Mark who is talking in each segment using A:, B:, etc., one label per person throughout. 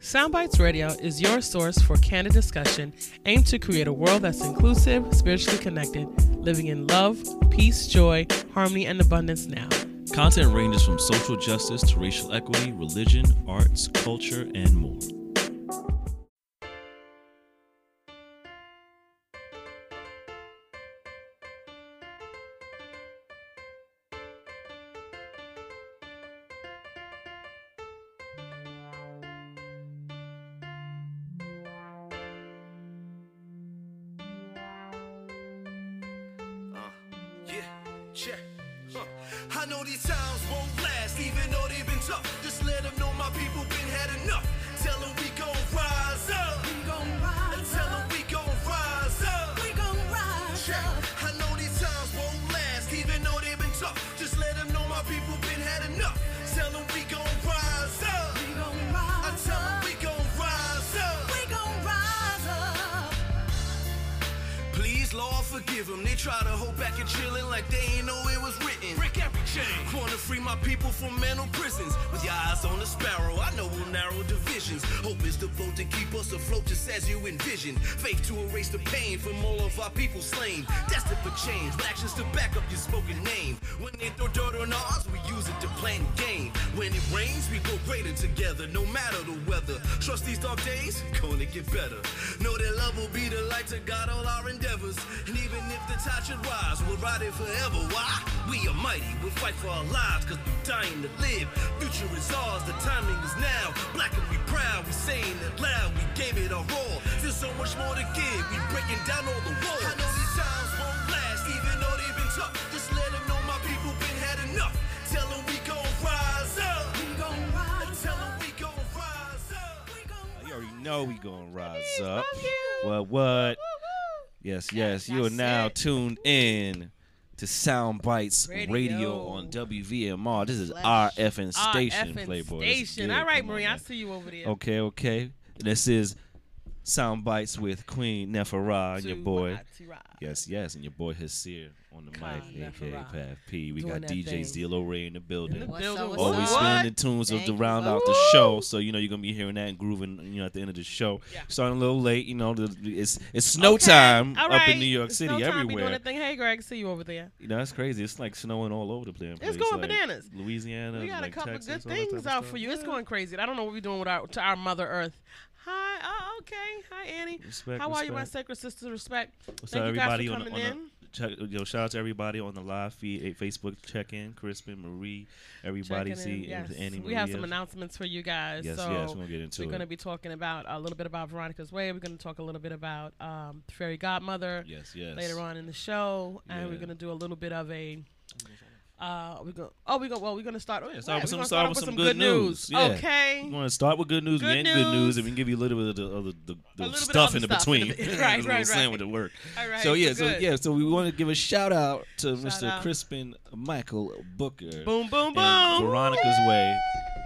A: Soundbites Radio is your source for candid discussion aimed to create a world that's inclusive, spiritually connected, living in love, peace, joy, harmony, and abundance now.
B: Content ranges from social justice to racial equity, religion, arts, culture, and more. Yes. You are now
A: it.
B: tuned in to Sound Bites Radio,
A: Radio.
B: on WVMR. This is effing
A: Our
B: station, Playboy.
A: Station. All right, Marie, I see you over there.
B: Okay, okay. This is Sound Bites with Queen Neferah and your boy.
A: T-Rod.
B: Yes, yes, and your boy Hasir on the
A: Con
B: mic, aka
A: Neferah.
B: Path P. We
A: Doing
B: got DJ
A: thing.
B: Zelo Ray in the building.
A: In the building.
C: what's
B: Always
C: up?
B: spinning the tunes of
C: Thank
B: to
C: you.
B: round out the show, so you know you're gonna be hearing that and grooving, you know, at the end of the show.
A: Yeah.
B: Starting a little late, you know, the, it's it's snow
A: Okay,
B: time
A: all
B: up in New York
A: It's
B: City
A: snow time,
B: everywhere.
A: doing that thing. Hey, Greg, see you over there.
B: You know, that's crazy. It's like snowing all over the place.
A: It's
B: place,
A: going
B: like
A: bananas.
B: Louisiana.
A: We got
B: like
A: a couple
B: Texas,
A: good
B: all that type
A: things
B: of
A: out for you. It's going crazy. I don't know what we're doing with our to our Mother Earth. Hi. Okay. Hi, Annie.
B: Respect,
A: How are you, my sacred sisters? Respect.
B: What's
A: Thank
B: up, everybody on, the-
A: coming
B: on
A: in.
B: the check, yo, shout out to everybody on the live feed, Facebook check in, Crispin, Marie, everybody
A: Checking
B: see
A: in, yes.
B: Annie
A: We have some announcements for you guys.
B: Yes,
A: so
B: yes, we're gonna get into
A: we're
B: it.
A: to be talking about a little bit about Veronica's Way. We're going to talk a little bit about um, Fairy Godmother
B: yes, yes.
A: later on in the show, and we're going to do a little bit of a. Uh, we go. Oh, we go. Well, we're gonna start.
B: Oh, yeah, start with
A: we're
B: some- start with
A: with
B: some
A: some
B: good
A: news.
B: news. Yeah.
A: Okay.
B: You want to start with good news,
A: Good
B: we end good news,
A: news.
B: and we can give you a little bit of the, of the, the, the stuff in the
A: stuff in
B: between.
A: the- right, right, right.
B: with the work.
A: All right.
B: so yeah, so
A: good.
B: yeah, so we want to give a shout out to
A: Shout
B: Mr.
A: out.
B: Crispin Michael Booker.
A: Boom, boom, boom.
B: Veronica's Way.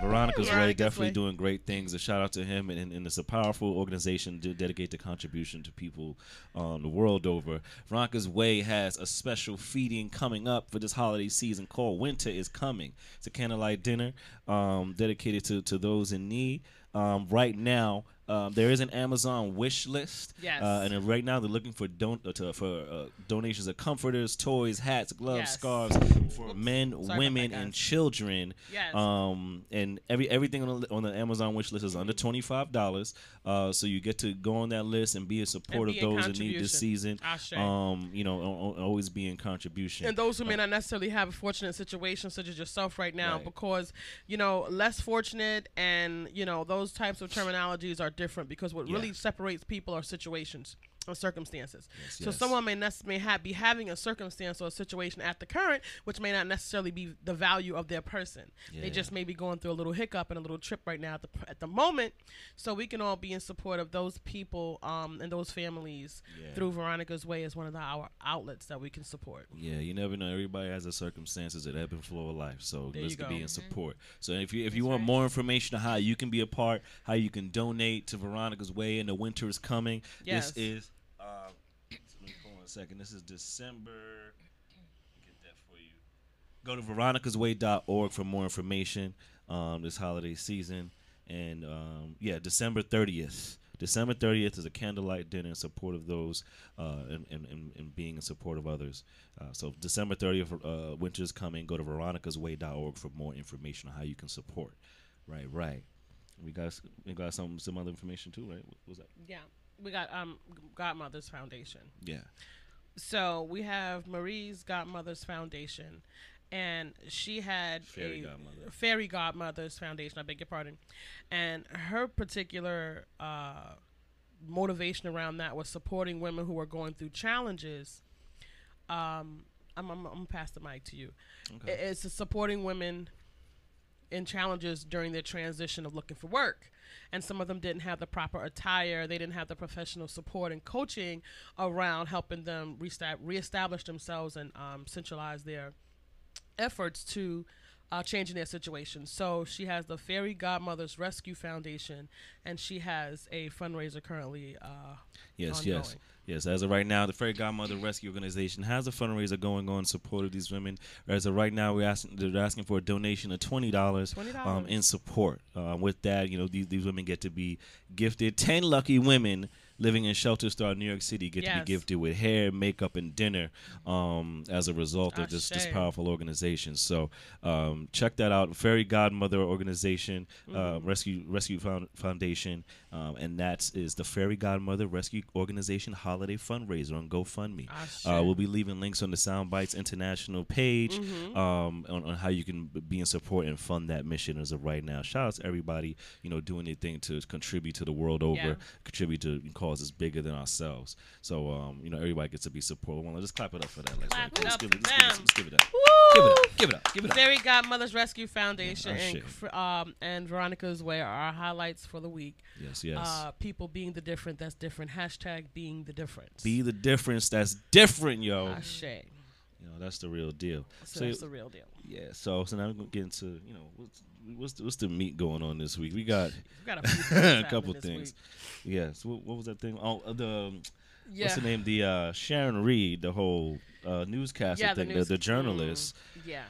B: Veronica's Way
A: Veronica's
B: definitely
A: Way.
B: doing great things. A shout out to him, and, and, it's a powerful organization to dedicate the contribution to people um, the world over. Veronica's Way has a special feeding coming up for this holiday season called Winter is Coming. It's a candlelight dinner um, dedicated to, to those in need. Um, right now, um, there is an Amazon wish list.
A: Yes.
B: Uh, and right now they're looking for don- uh, to, for uh, donations of comforters, toys, hats, gloves,
A: Yes.
B: scarves for
A: Oops.
B: men,
A: Sorry
B: women, and children.
A: Yes.
B: Um, and every everything on the, on the Amazon wish list is under twenty five dollars. Uh, so you get to go on that list and be a support of those in need this season. Um, you know, o- o- always be in contribution.
A: and those who may not necessarily have a fortunate situation such as yourself right now
B: Right.
A: because you know less fortunate and you know those types of terminologies are different because what really separates people are situations or circumstances so
B: yes.
A: someone may nec- may have be having a circumstance or a situation at the current which may not necessarily be the value of their person they just may be going through a little hiccup and a little trip right now at the at the moment so we can all be in support of those people um and those families
B: Yeah.
A: through Veronica's way as one of the, our outlets that we can support
B: Yeah, you never know. Everybody has their circumstances that ebb and flow of life. So
A: There
B: let's be in support. So if you if you
A: That's
B: want
A: right.
B: more information on how you can be a part, how you can donate to Veronica's Way, and the winter is coming.
A: Yes.
B: This is. Uh, let me hold on a second. This is December. Get that for you. Go to veronicasway.org for more information um, this holiday season. and um, yeah, December thirtieth. December 30th is a candlelight dinner in support of those uh, and, and, and, and being in support of others. Uh, so December 30th, uh, winter's coming. Go to veronicasway.org for more information on how you can support. Right, right. We got we got some some other information too, right? What was that?
A: Yeah, we got um Godmother's Foundation.
B: Yeah.
A: So we have Marie's Godmother's Foundation, and she had
B: Fairy
A: a
B: Godmother.
A: Fairy Godmother's Foundation. I beg your pardon. And her particular uh, motivation around that was supporting women who were going through challenges. Um, I'm, I'm, I'm gonna pass the mic to you.
B: Okay.
A: It's supporting women in challenges during their transition of looking for work. And some of them didn't have the proper attire, they didn't have the professional support and coaching around helping them reestablish themselves and um, centralize their efforts to uh, changing their situation. So she has the Fairy Godmothers Rescue Foundation, and she has a fundraiser currently. Uh,
B: Yes, yes,
A: ongoing.
B: yes. Yes, as of right now, the Fairy Godmother Rescue Organization has a fundraiser going on in support of these women. As of right now, we're asking they're asking for a donation of twenty dollars um, in support. Uh, with that, you know these these women get to be gifted ten lucky women living in Shelter Star, New York City, get to be gifted with hair, makeup, and dinner um, as a result of this this powerful organization. So um, check that out, Fairy Godmother Organization, uh,
A: Mm-hmm.
B: Rescue Rescue Found, Foundation, um, and that is the Fairy Godmother Rescue Organization Holiday Fundraiser on GoFundMe.
A: Ashe.
B: Uh, we'll be leaving links on the Soundbites International page
A: Mm-hmm.
B: um, on, on how you can be in support and fund that mission as of right now. Shout out to everybody, you know, doing their thing to contribute to the world over,
A: Yeah.
B: contribute to causes bigger than ourselves. So, um, you know, everybody gets to be supported. Well, let's clap it up for that. Let's,
A: Clap it up
B: give it, let's, give it, let's give it up. Give it up. Give it up. Give it up.
A: Fairy Godmother's Rescue Foundation
B: Yeah,
A: and, um, and Veronica's Way are our highlights for the week.
B: Yes, yes.
A: Uh, people being the different, that's different. Hashtag being the difference.
B: be the difference that's different, yo.
A: Ashe.
B: You know, that's the real deal.
A: So,
B: So,
A: that's the real deal.
B: yeah, so so now we're gonna get into you know what's what's the, what's the meat going on this week? We got
A: We got a,
B: a couple things.
A: week.
B: Yeah. So what, what was that thing? Oh, uh, the um,
A: Yeah.
B: what's the name? The uh, Sharon Reed, the whole uh, newscaster
A: Yeah,
B: thing, the,
A: news-
B: the journalist.
A: Yeah.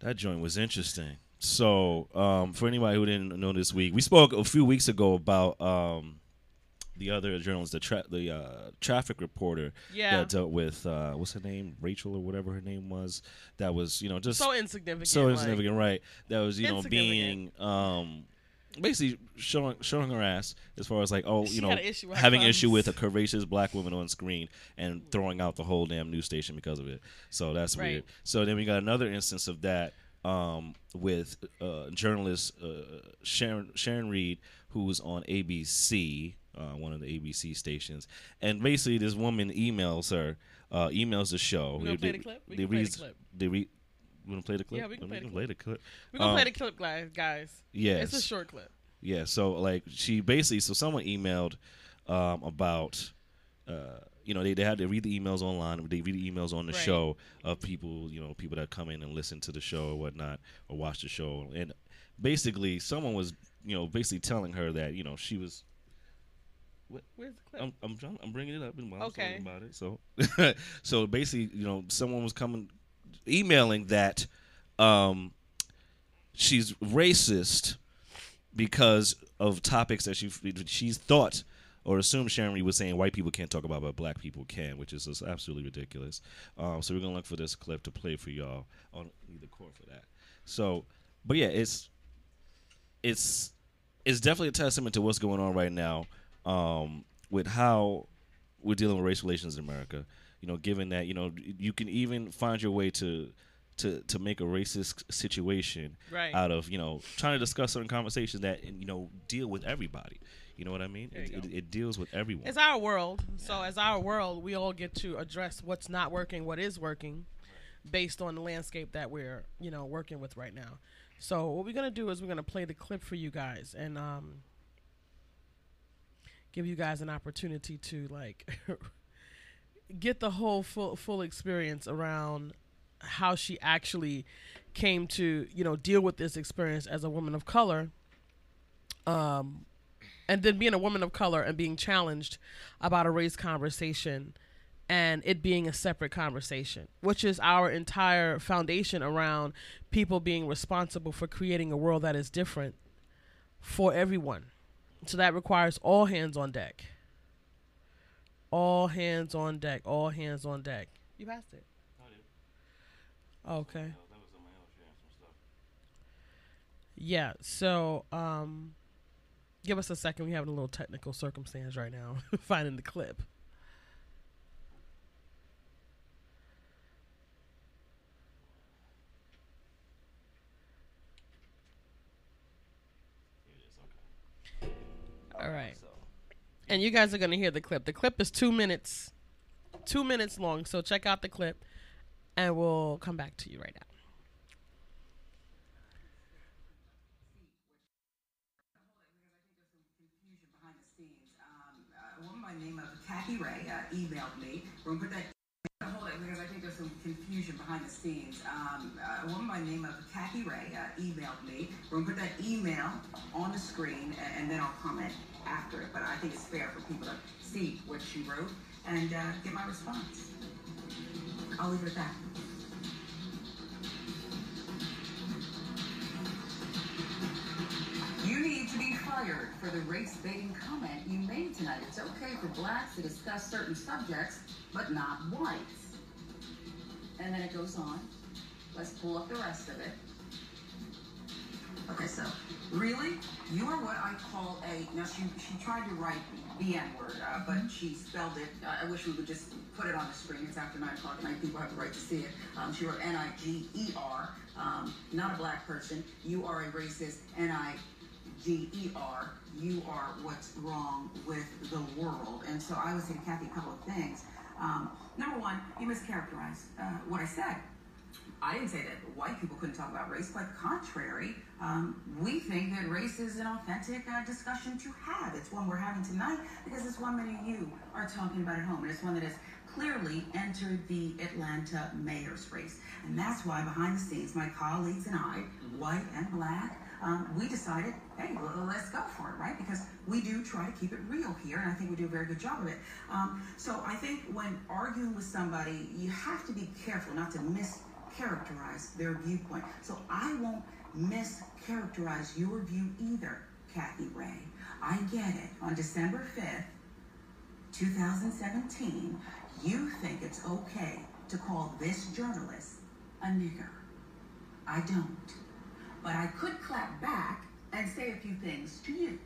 B: That joint was interesting. So um, for anybody who didn't know this week, we spoke a few weeks ago about um, the other journalist, the tra- the uh, traffic reporter
A: Yeah.
B: that dealt with uh, what's her name, Rachel or whatever her name was. That was you know just
A: So insignificant.
B: so
A: like-
B: insignificant, right? That was you know being um basically showing showing her ass as far as like oh
A: She
B: you know
A: issue
B: having
A: crumbs.
B: issue with a courageous black woman on screen and throwing out the whole damn news station because of it. So that's
A: Right.
B: weird. So then we got another instance of that um with uh journalist uh, Sharon Sharon Reed who was on ABC uh, one of the ABC stations and basically this woman emails her uh, emails the show
A: We gonna
B: They-
A: play the clip? We
B: they
A: play the clip.
B: they read want to play the clip?
A: Yeah, we can
B: me
A: play the
B: clip.
A: We're going to
B: Um,
A: play the clip, guys. guys.
B: Yes.
A: It's a short clip.
B: Yeah, so like she basically, so someone emailed um, about, uh, you know, they, they had to read the emails online. They read the emails on the
A: Right.
B: show of people, you know, people that come in and listen to the show or whatnot or watch the show. And basically, someone was, you know, basically telling her that, you know, she was.
A: Where's the clip?
B: I'm I'm, trying, I'm bringing it up and while I'm talking about it. So, so basically, you know, someone was coming, emailing that, um, she's racist because of topics that she she's thought or assume Sharon Reed was saying white people can't talk about, but black people can, which is just absolutely ridiculous. Um, so we're gonna look for this clip to play for y'all on either court for that. So, but yeah, it's it's it's definitely a testament to what's going on right now um, with how we're dealing with race relations in America. You know, given that you know you can even find your way to to to make a racist situation
A: Right.
B: out of you know trying to discuss certain conversations that you know deal with everybody. You know what I mean? It, it, it deals with everyone.
A: It's our world. So, as our world, we all get to address what's not working, what is working, based on the landscape that we're, you know, working with right now. So, what we're gonna do is we're gonna play the clip for you guys and um, give you guys an opportunity to like get the whole full full experience around how she actually came to, you know, deal with this experience as a woman of color. Um, and then being a woman of color and being challenged about a race conversation and it being a separate conversation, which is our entire foundation around people being responsible for creating a world that is different for everyone. So that requires all hands on deck. All hands on deck. All hands on deck. You passed it. Okay. Yeah. So, um, give us a second. We having a little technical circumstance right now, finding the clip. All right. And you guys are going to hear the clip. The clip is two minutes, two minutes long. So check out the clip, and we'll come back to you right now.
C: confusion behind the scenes. Um, uh, a woman by the Kathy Ray uh, emailed me. We're gonna put that. Hold it because I think there's some confusion behind the scenes. Um, uh, a woman by the name of Kathy Ray uh, emailed me. We're gonna put that email on the screen and, and then I'll comment after it. But I think it's fair for people to see what she wrote and uh, get my response. I'll leave it at that. You need to be fired for the race baiting comment you made tonight. It's okay for blacks to discuss certain subjects, but not whites. And then it goes on. Let's pull up the rest of it. Okay, so really, you are what I call a. Now she she tried to write the N word, uh, but she spelled it. I I wish we would just put it on the screen. It's after nine o'clock at night. People have the right to see it. Um, she wrote N I G E R. Um, not a black person. You are a racist. N I G E R. You are what's wrong with the world. And so I would say to Kathy a couple of things. Um, number one, you mischaracterized uh, what I said. I didn't say that white people couldn't talk about race. Quite contrary, um, we think that race is an authentic uh, discussion to have. It's one we're having tonight because it's one many of you are talking about at home, and it's one that has clearly entered the Atlanta mayor's race. And that's why, behind the scenes, my colleagues and I, white and black, um, we decided, hey, well, let's go for it, right? Because we do try to keep it real here, and I think we do a very good job of it. Um, so I think when arguing with somebody, you have to be careful not to mischaracterize their viewpoint. So I won't mischaracterize your view either, Kathy Ray. I get it. On December 5th, 2017, you think it's okay to call this journalist a nigger. I don't. But I could clap back and say a few things to you.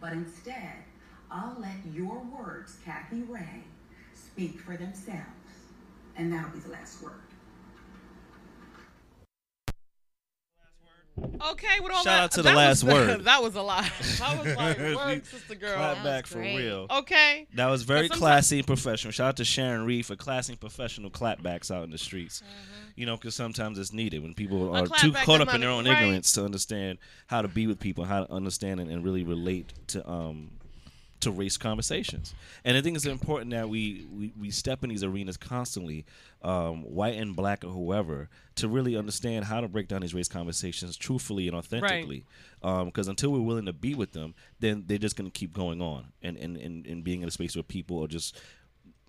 C: But instead, I'll let your words, Kathy Ray, speak for themselves. And that'll be the last word.
A: Okay, with all
B: Shout
A: that,
B: out to the
A: that
B: last
A: was,
B: word.
A: that was a lot. I was like, work, sister girl.
B: Clap
D: That
B: back for
D: great.
B: real.
A: Okay.
B: That was very classy and professional. Shout out to Sharon Reed for classy and professional clapbacks out in the streets. You know, because sometimes it's needed when people are too caught up in their own
A: right.
B: ignorance to understand how to be with people, how to understand and, and really relate to um to race conversations. And I think it's important that we we, we step in these arenas constantly, um, white and black or whoever, to really understand how to break down these race conversations truthfully and authentically. Because until we're willing to be with them, then they're just going to keep going on and, and, and, and being in a space where people are just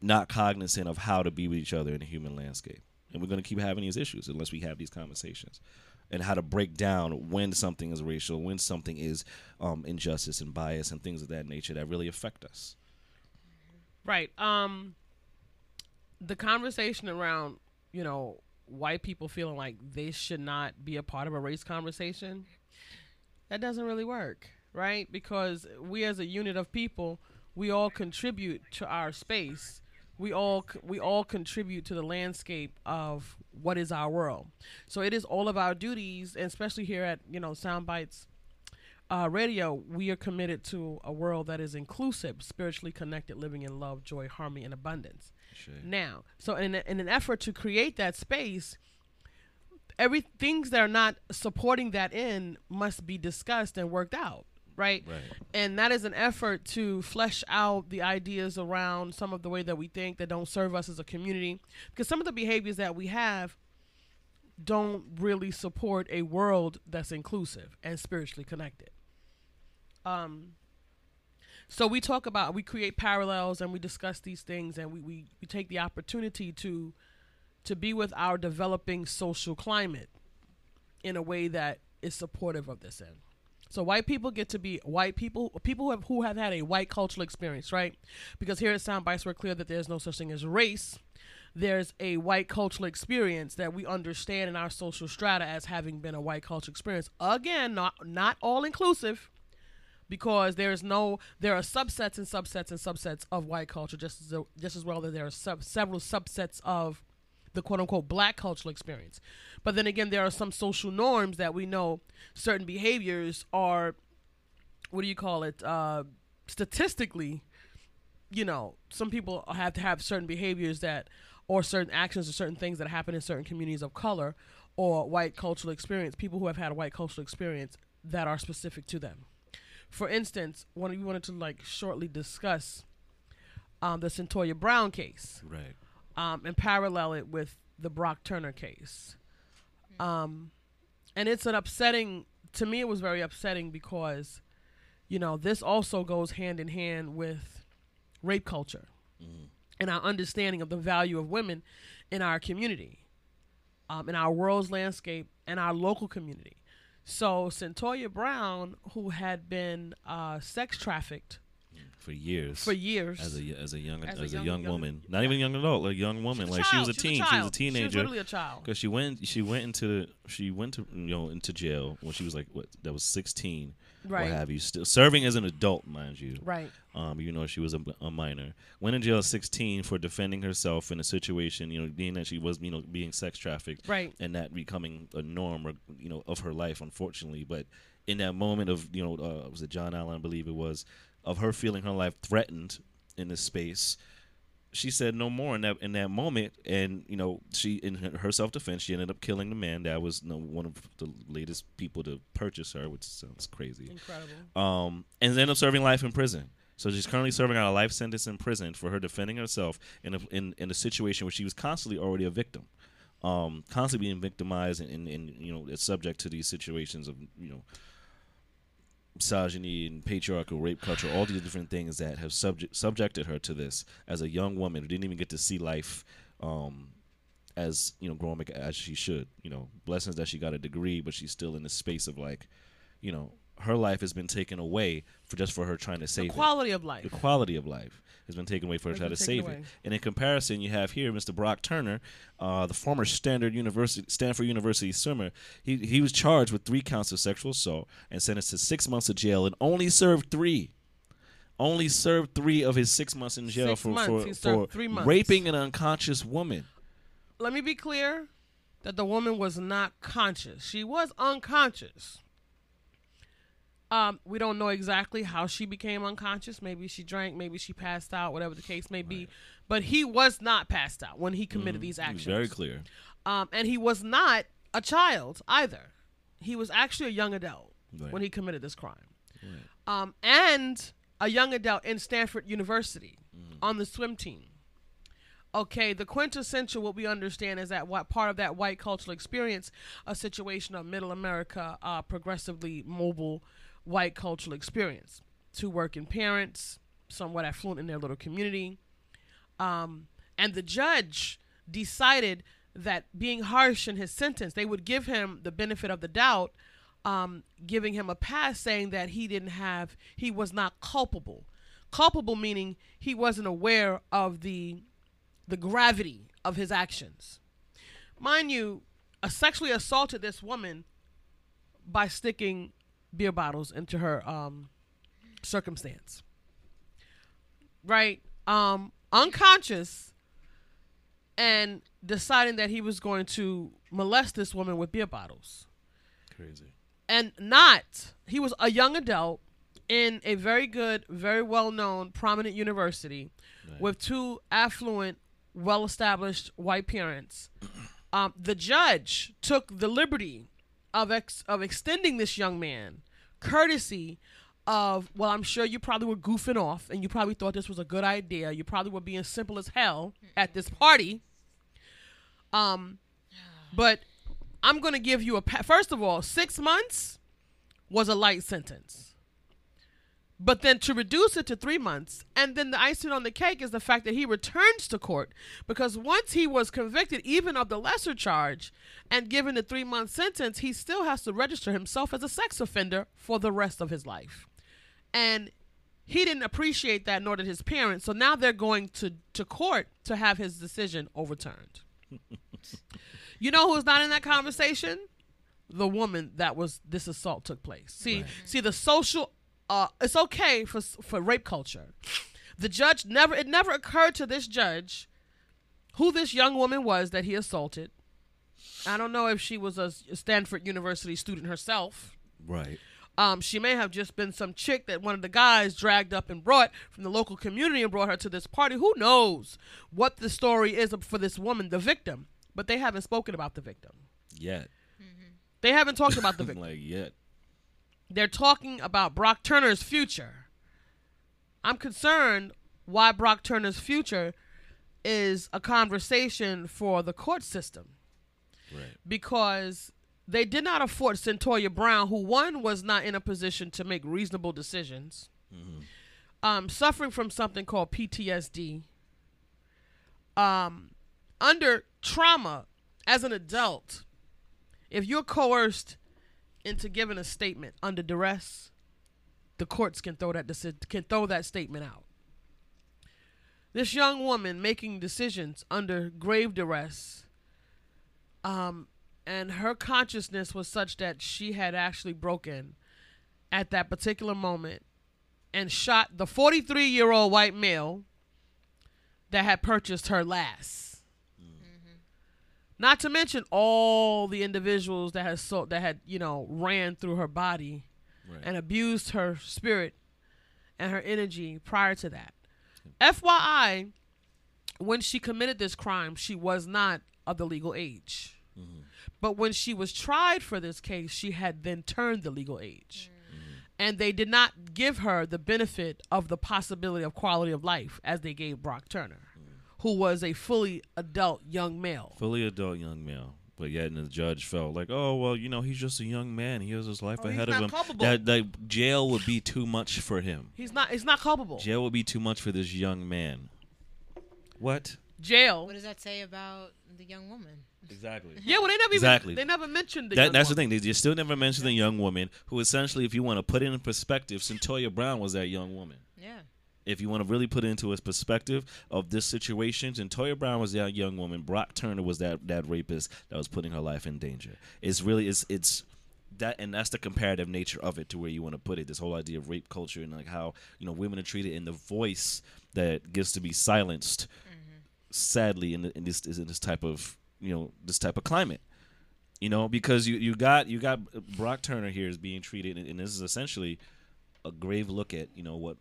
B: not cognizant of how to be with each other in the human landscape. And we're going to keep having these issues unless we have these conversations and how to break down when something is racial, when something is um, injustice and bias and things of that nature that really affect us.
A: Right. Um the conversation around, you know, white people feeling like they should not be a part of a race conversation, that doesn't really work, right? Because we as a unit of people, we all contribute to our space. We all we all contribute to the landscape of what is our world. So it is all of our duties, and especially here at, you know, Sound Bites uh, radio, we are committed to a world that is inclusive, spiritually connected, living in love, joy, harmony, and abundance. Now, so in, a, in an effort to create that space, every things that are not supporting that in must be discussed and worked out, right?
B: Right.
A: And that is an effort to flesh out the ideas around some of the way that we think that don't serve us as a community, because some of the behaviors that we have don't really support a world that's inclusive and spiritually connected. Um, so we talk about we create parallels and we discuss these things and we, we, we take the opportunity to to be with our developing social climate in a way that is supportive of this end. So white people get to be white people, people who have, who have had a white cultural experience, right? Because here at Soundbites, we're clear that there's no such thing as race. There's a white cultural experience that we understand in our social strata as having been a white cultural experience. Again, not not all inclusive, because there's no there are subsets and subsets and subsets of white culture just as just as well that there are sub, several subsets of the quote unquote black cultural experience. But then again, there are some social norms that we know certain behaviors are, what do you call it, uh, statistically, you know, some people have to have certain behaviors that, or certain actions or certain things that happen in certain communities of color or white cultural experience, people who have had a white cultural experience that are specific to them. For instance, one you wanted to like shortly discuss um, the Cyntoia Brown case
B: Right.
A: Um, and parallel it with the Brock Turner case. Um, and it's an upsetting, to me, it was very upsetting because, you know, this also goes hand in hand with rape culture and our understanding of the value of women in our community, um, in our world's landscape, and our local community. So, Cyntoia Brown, who had been uh, sex trafficked
B: For years.
A: for years,
B: as a as a young
A: As
B: as,
A: a young-
B: young,
A: young-
B: woman, not even a young adult, a young woman. like she was a teen, she was a
A: child. She was
B: teenager.
A: literally a child.
B: Because she went, she went into she went to you know into jail when she was like what that was sixteen,
A: Right.
B: what have you? Still serving as an adult, mind you.
A: Right.
B: Um, you know she was a, a minor. Went in jail at sixteen for defending herself in a situation, you know, being that she was you know being sex trafficked,
A: Right.
B: and that becoming a norm, or you know, of her life, unfortunately. But in that moment of you know, uh, was it John Allen? I believe it was, of her feeling her life threatened in this space she said no more in that in that moment, and you know she in her- her self defense she ended up killing the man that was you know, one of the latest people to purchase her, which sounds crazy.
A: Incredible.
B: Um, and ended up serving life in prison. So she's currently serving out a life sentence in prison for her defending herself in a, in in a situation where she was constantly already a victim, um, constantly being victimized and, and, and you know subject to these situations of you know misogyny and patriarchal rape culture, all these different things that have subject subjected her to this as a young woman who didn't even get to see life um, as you know growing up as she should. You know, blessings that she got a degree, but she's still in this space of like, you know, her life has been taken away for just for her trying to save The
A: Quality of life.
B: the quality of life has been taken away for her
A: Has
B: to try
A: been
B: to
A: taken
B: save it. And in comparison, you have here Mr. Brock Turner, uh, the former Standard University, Stanford University swimmer. He he was charged with three counts of sexual assault and sentenced to six months of jail, and only served three. Only served three of his six months in jail
A: Six
B: for
A: months.
B: for, for raping an unconscious woman.
A: Let me be clear that the woman was not conscious. She was unconscious. Um, we don't know exactly how she became unconscious. Maybe she drank, maybe she passed out, whatever the case may be. But he was not passed out when he committed these
B: He was
A: actions.
B: very clear.
A: Um, and he was not a child either. He was actually a young adult
B: Right.
A: when he committed this crime.
B: Right.
A: Um, and a young adult in Stanford University on the swim team. Okay, the quintessential what we understand is that what part of that white cultural experience, a situation of middle America, uh, progressively mobile white cultural experience. Two working parents, somewhat affluent in their little community, um, and the judge decided that being harsh in his sentence, they would give him the benefit of the doubt, um, giving him a pass, saying that he didn't have, he was not culpable. Culpable meaning he wasn't aware of the the gravity of his actions. Mind you, uh, sexually assaulted this woman by sticking beer bottles into her um, circumstance. Right? Um, unconscious and deciding that he was going to molest this woman with beer bottles.
B: Crazy.
A: And not, he was a young adult in a very good, very well known, prominent university
B: Right.
A: with two affluent, well established white parents. Um, the judge took the liberty of ex- of extending this young man courtesy of well i'm sure you probably were goofing off and you probably thought this was a good idea. You probably were being simple as hell at this party. Um but i'm gonna give you a pa- first of all six months was a light sentence But then to reduce it to three months, and then the icing on the cake is the fact that he returns to court because once he was convicted, even of the lesser charge, and given the three month sentence, he still has to register himself as a sex offender for the rest of his life. And he didn't appreciate that, nor did his parents. So now they're going to, to court to have his decision overturned. you know who's not in that conversation? The woman that was this assault took place. See, see the social. Uh, it's okay for for rape culture. The judge never. It never occurred to this judge who this young woman was that he assaulted. I don't know if she was a Stanford University student herself.
B: Right.
A: Um, she may have just been some chick that one of the guys dragged up and brought from the local community and brought her to this party. Who knows what the story is for this woman, the victim? But they haven't spoken about the victim.
B: Yet.
A: They haven't talked about the victim.
B: like yet.
A: They're talking about Brock Turner's future. I'm concerned why Brock Turner's future is a conversation for the court system
B: Right.
A: because they did not afford Cyntoia Brown, who one was not in a position to make reasonable decisions, um, suffering from something called PTSD, um, under trauma as an adult. If you're coerced into giving a statement under duress, the courts can throw that deci- can throw that statement out. This young woman making decisions under grave duress um, and her consciousness was such that she had actually broken at that particular moment and shot the 43 year old white male that had purchased her last. Not to mention all the individuals that had so that had you know ran through her body
B: Right.
A: and abused her spirit and her energy prior to that. FYI, when she committed this crime, she was not of the legal age. Mm-hmm. But when she was tried for this case, she had then turned the legal age. Mm. Mm-hmm. And they did not give her the benefit of the possibility of quality of life as they gave Brock Turner, who was a fully adult young male.
B: Fully adult young male. But yet, and the judge felt like, oh well, you know, he's just a young man. He has his life
A: Oh, he's
B: ahead of
A: not
B: him.
A: culpable.
B: That, that jail would be too much for him.
A: He's not. He's not culpable.
B: Jail would be too much for this young man. What?
A: Jail.
D: What does that say about the young woman?
B: Exactly.
A: Yeah, well, they never
B: Exactly.
A: even they never mentioned the
B: That,
A: young
B: that's the thing. They just still never mentioned the young woman who, essentially, if you want to put it in perspective, Cyntoia Brown was that young woman.
D: Yeah.
B: If you want to really put it into a perspective of this situation, and Toya Brown was that young woman. Brock Turner was that that rapist that was putting her life in danger. It's really it's it's that and that's the comparative nature of it to where you want to put it. This whole idea of rape culture and like how you know women are treated and the voice that gets to be silenced. Mm-hmm. Sadly, in, in this in this type of you know this type of climate you know because you, you got you got brock turner here is being treated and, and this is essentially a grave look at you know what,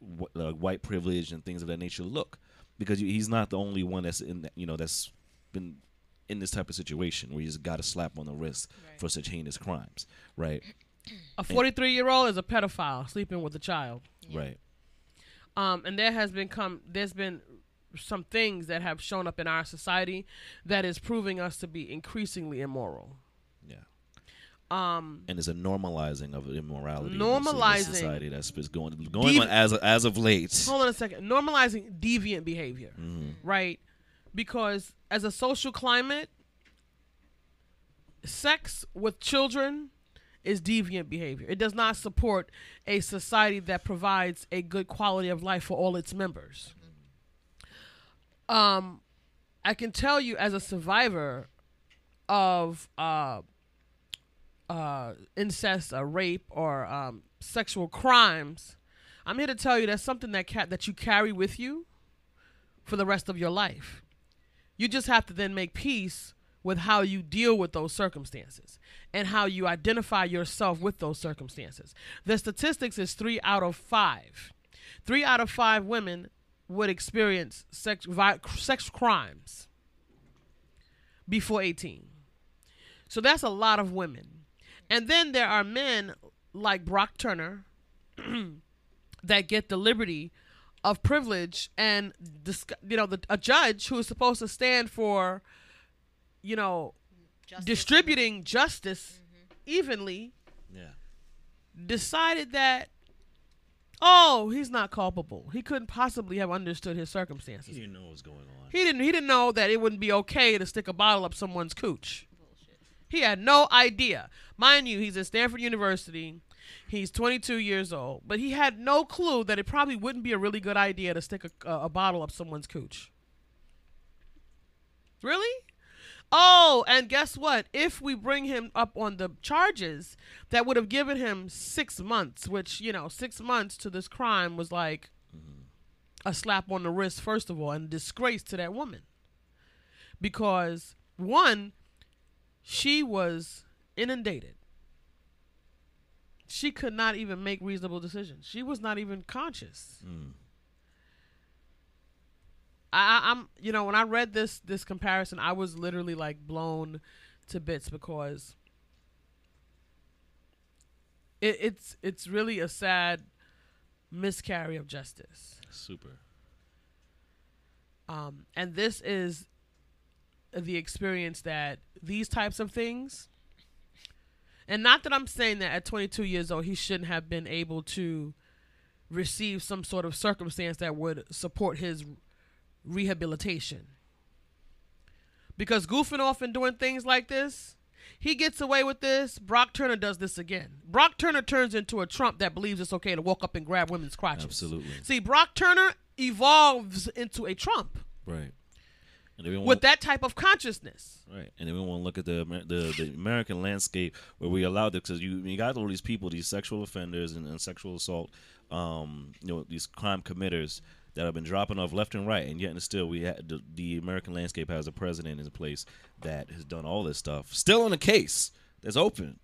B: what uh, white privilege and things of that nature look because he's not the only one that's in that, you know that's been in this type of situation where he's got a slap on the wrist
D: Right.
B: for such heinous crimes right
A: A 43 year old is a pedophile sleeping with a child.
B: right
A: Um, and there has been come there's been some things that have shown up in our society that is proving us to be increasingly immoral. Um,
B: and it's a normalizing of immorality in in this
A: Normalizing.
B: society that's been going going
A: Dev-
B: on as as of late
A: hold on a second. Normalizing deviant behavior,
B: Mhm.
A: right? Because as a social climate, sex with children is deviant behavior. It does not support a society that provides a good quality of life for all its members. Um, I can tell you as a survivor of uh, uh, incest or rape or um, sexual crimes, I'm here to tell you that's something that ca- that you carry with you for the rest of your life. You just have to then make peace with how you deal with those circumstances and how you identify yourself with those circumstances. The statistics is three out of five. Three out of five women would experience sex, vi- sex crimes before 18. So that's a lot of women. And then there are men like Brock Turner that get the liberty of privilege and dis- you know the, a judge who is supposed to stand for you know
D: Justice
A: distributing justice evenly
B: yeah
A: decided that Oh, he's not culpable. He couldn't possibly have understood his circumstances.
B: He didn't know what was going on.
A: He didn't. He didn't know that it wouldn't be okay to stick a bottle up someone's cooch. He had no idea. Mind you, he's at Stanford University. He's 22 years old, but he had no clue that it probably wouldn't be a really good idea to stick a, a, bottle up someone's cooch. Really? Oh, and guess what? If we bring him up on the charges, that would have given him six months, which, you know, six months to this crime was like a slap on the wrist, first of all, and disgrace to that woman. Because, one, she was inundated. She could not even make reasonable decisions. She was not even conscious. I, I- I'm, you know, when I read this this comparison, I was literally like blown to bits because it, it's it's really a sad miscarry of justice.
B: Super.
A: Um, and this is the experience that these types of things, and not that I'm saying that at 22 years old he shouldn't have been able to receive some sort of circumstance that would support his rehabilitation. Because goofing off and doing things like this, he gets away with this. Brock Turner does this again. Brock Turner turns into a Trump that believes it's okay to walk up and grab women's crotches.
B: Absolutely.
A: See, Brock Turner evolves into a Trump
B: Right.
A: With that type of consciousness.
B: Right, and then we want to look at the the, the American landscape where we allowed it because you you got all these people, these sexual offenders and, and sexual assault, um, you know, these crime committers that have been dropping off left and right, and yet and still we had the, the American landscape has a president in place that has done all this stuff, still on a case that's open,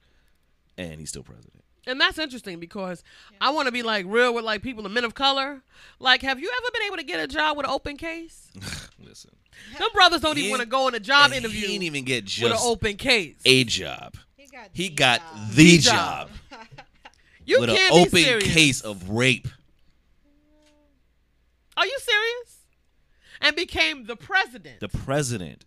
B: and he's still president.
A: And that's interesting because I want to be like real with like people, the men of color. Like, have you ever been able to get a job with an open case?
B: Listen,
A: Them brothers don't
B: He
A: even want to go in a job interview
B: He didn't even get
A: with an
B: just
A: open case.
B: a job.
D: He got,
B: He
D: the
B: got
D: job.
B: the
A: The
B: job,
A: job. you
B: with an
A: can't be
B: open
A: serious.
B: case of rape.
A: Are you serious? And became the president.
B: The president,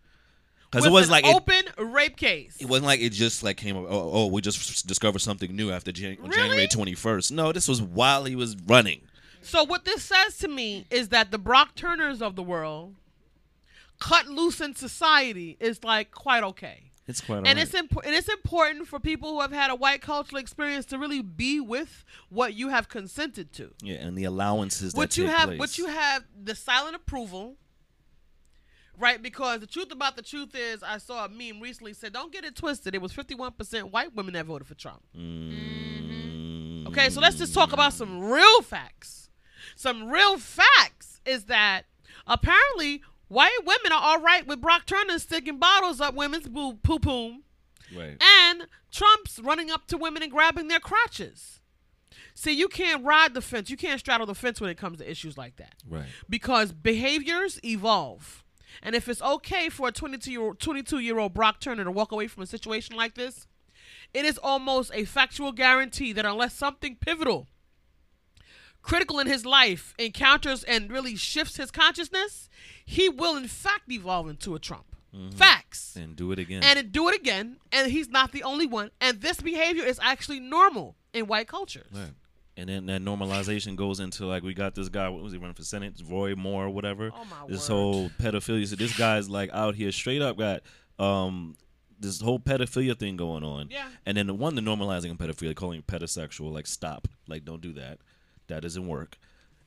B: because it was like it,
A: open rape case.
B: It wasn't like it just like came up. Oh, oh we just discovered something new after Jan-
A: Really?
B: January twenty first. No, this was while he was running.
A: So what this says to me is that the Brock Turners of the world, cut loose in society, is like quite okay.
B: It's quite
A: and it's imp- and it's important for people who have had a white cultural experience to really be with what you have consented to.
B: yeah, and the allowances
A: What
B: that
A: you have,
B: place.
A: what you have, the silent approval, right? Because the truth about the truth is, I saw a meme recently said, "Don't get it twisted. It was fifty-one percent white women that voted for Trump."
B: Mm,
A: Okay, so let's just talk about some real facts. Some real facts is that apparently white women are all right with Brock Turner sticking bottles up women's boo poo poo,
B: right.
A: and Trump's running up to women and grabbing their crotches. See, you can't ride the fence. You can't straddle the fence when it comes to issues like that
B: Right.
A: because behaviors evolve. And if it's okay for a 22 year old 22 year old Brock Turner to walk away from a situation like this, it is almost a factual guarantee that unless something pivotal, critical in his life encounters and really shifts his consciousness, he will in fact evolve into a Trump. Mm-hmm. Facts.
B: And do it again.
A: And do it again, and he's not the only one. And this behavior is actually normal in white cultures.
B: right. And then that normalization goes into like we got this guy. What was he running for senate? Roy Moore or whatever.
A: Oh, my
B: this
A: word.
B: whole pedophilia. So this guy's like out here straight up got um this whole pedophilia thing going on.
A: Yeah.
B: And then the one the normalizing of pedophilia, calling it pedosexual, like stop, like don't do that. That doesn't work.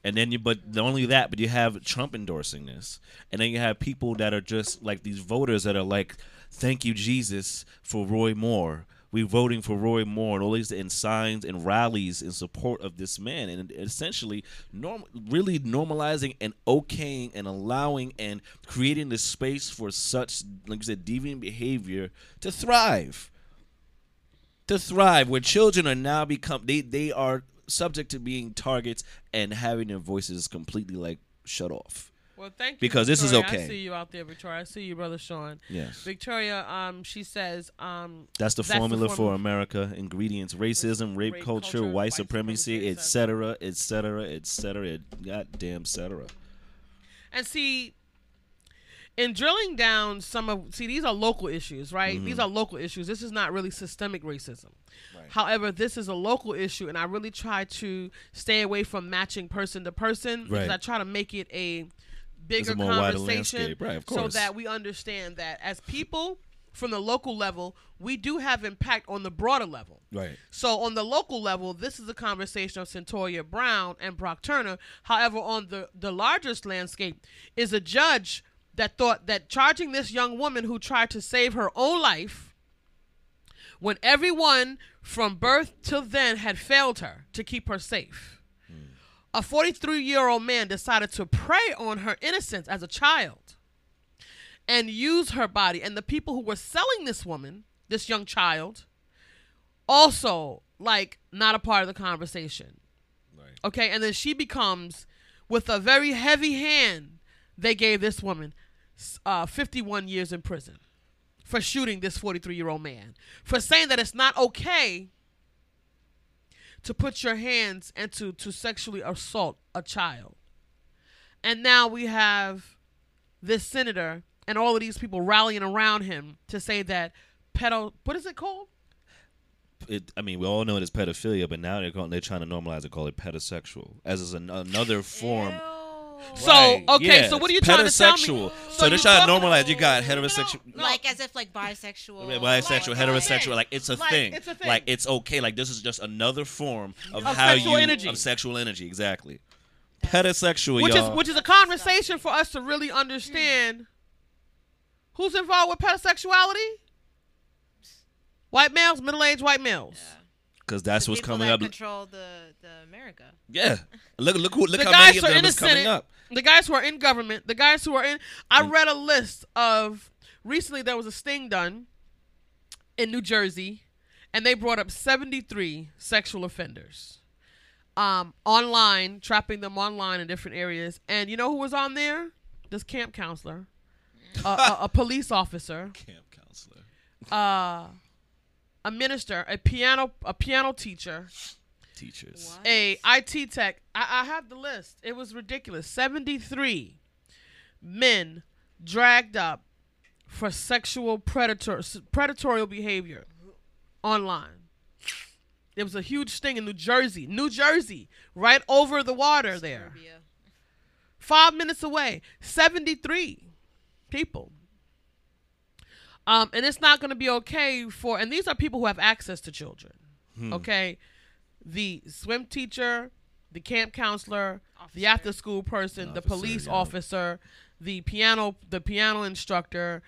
B: And then you, but not only that, but you have Trump endorsing this, and then you have people that are just like these voters that are like, "Thank you, Jesus, for Roy Moore. We voting for Roy Moore, and all these and signs and rallies in support of this man, and essentially, norm, really normalizing and okaying and allowing and creating the space for such, like you said, deviant behavior to thrive. To thrive where children are now become they they are subject to being targets and having their voices completely like shut off
A: Well, thank you.
B: Because this is okay.
A: I see you out there, Victoria. I see you, brother Sean.
B: yes
A: Victoria, um, she says, um,
B: that's the
A: That's the
B: formula for. America ingredients racism rape,
A: Rape
B: culture,
A: culture,
B: white supremacy etc etc etc goddamn etc
A: and see, in drilling down some of see these are local issues right
B: Mm-hmm.
A: these are local issues this is not really systemic racism however this is a local issue and i really try to stay away from matching person to person because i try to make it a bigger
B: a more wider
A: conversation.
B: Right,
A: so that we understand that as people from the local level we do have impact on the broader level
B: Right.
A: so on the local level, this is a conversation of Cyntoia Brown and Brock Turner. However, on the the largest landscape is a judge that thought that charging this young woman who tried to save her own life when everyone from birth till then had failed her to keep her safe. A 43 year old man decided to prey on her innocence as a child and use her body. And the people who were selling this woman, this young child, also like not a part of the conversation.
B: Right.
A: Okay, and then she becomes with a very heavy hand. They gave this woman uh, 51 years in prison for shooting this 43 year old man for saying that it's not okay to put your hands and to, to sexually assault a child. And now we have this senator and all of these people rallying around him to say that pedo what is it called?
B: It, I mean, we all know it is pedophilia, but now they're calling, they're trying to normalize it, call it pedosexual, as is an, another form.
A: So
B: Right,
A: okay,
B: yeah,
A: so what are you
B: it's
A: trying to tell me?
B: pedosexual.
A: So
B: So, they're
A: you
B: trying to normalize. You got heterosexual,
A: No.
D: Like as if like bisexual.
B: bisexual,
D: or,
B: heterosexual.
A: thing.
B: Like it's a
A: Like,
B: thing.
A: it's a thing.
B: Like it's okay. Like this is just another form of,
A: Of
B: how you
A: energy.
B: of sexual energy. Exactly. Pedosexual,
A: which
B: y'all.
A: is which is a conversation for us to really understand who's involved with pedosexuality. White males, middle aged white males.
B: Because that's
D: The
B: what's coming
D: that
B: up.
D: Control the the America.
B: Yeah. Look, look, who, look
A: the
B: how
A: guys
B: many of
A: who are
B: them
A: in the
B: coming
A: Senate,
B: up.
A: the guys who are in government, the guys who are in. I
B: Mm.
A: read a list of recently there was a sting done in New Jersey, and they brought up seventy three sexual offenders, um, online trapping them online in different areas. And you know who was on there? This camp counselor, a, a, a police officer,
B: Camp counselor.
A: uh, a minister, a piano a piano teacher,
B: Teachers.
D: What?
A: a IT tech. I, I have the list. It was ridiculous. Seventy three men dragged up for sexual predator predatory behavior online. There was a huge thing in New Jersey, New Jersey, right over the water there, five minutes away. Seventy three people. Um, and it's not going to be okay for, and these are people who have access to children. Okay, the swim teacher, the camp counselor, the after school person, the
B: Officer,
A: police
B: yeah.
A: officer, the piano, the piano instructor.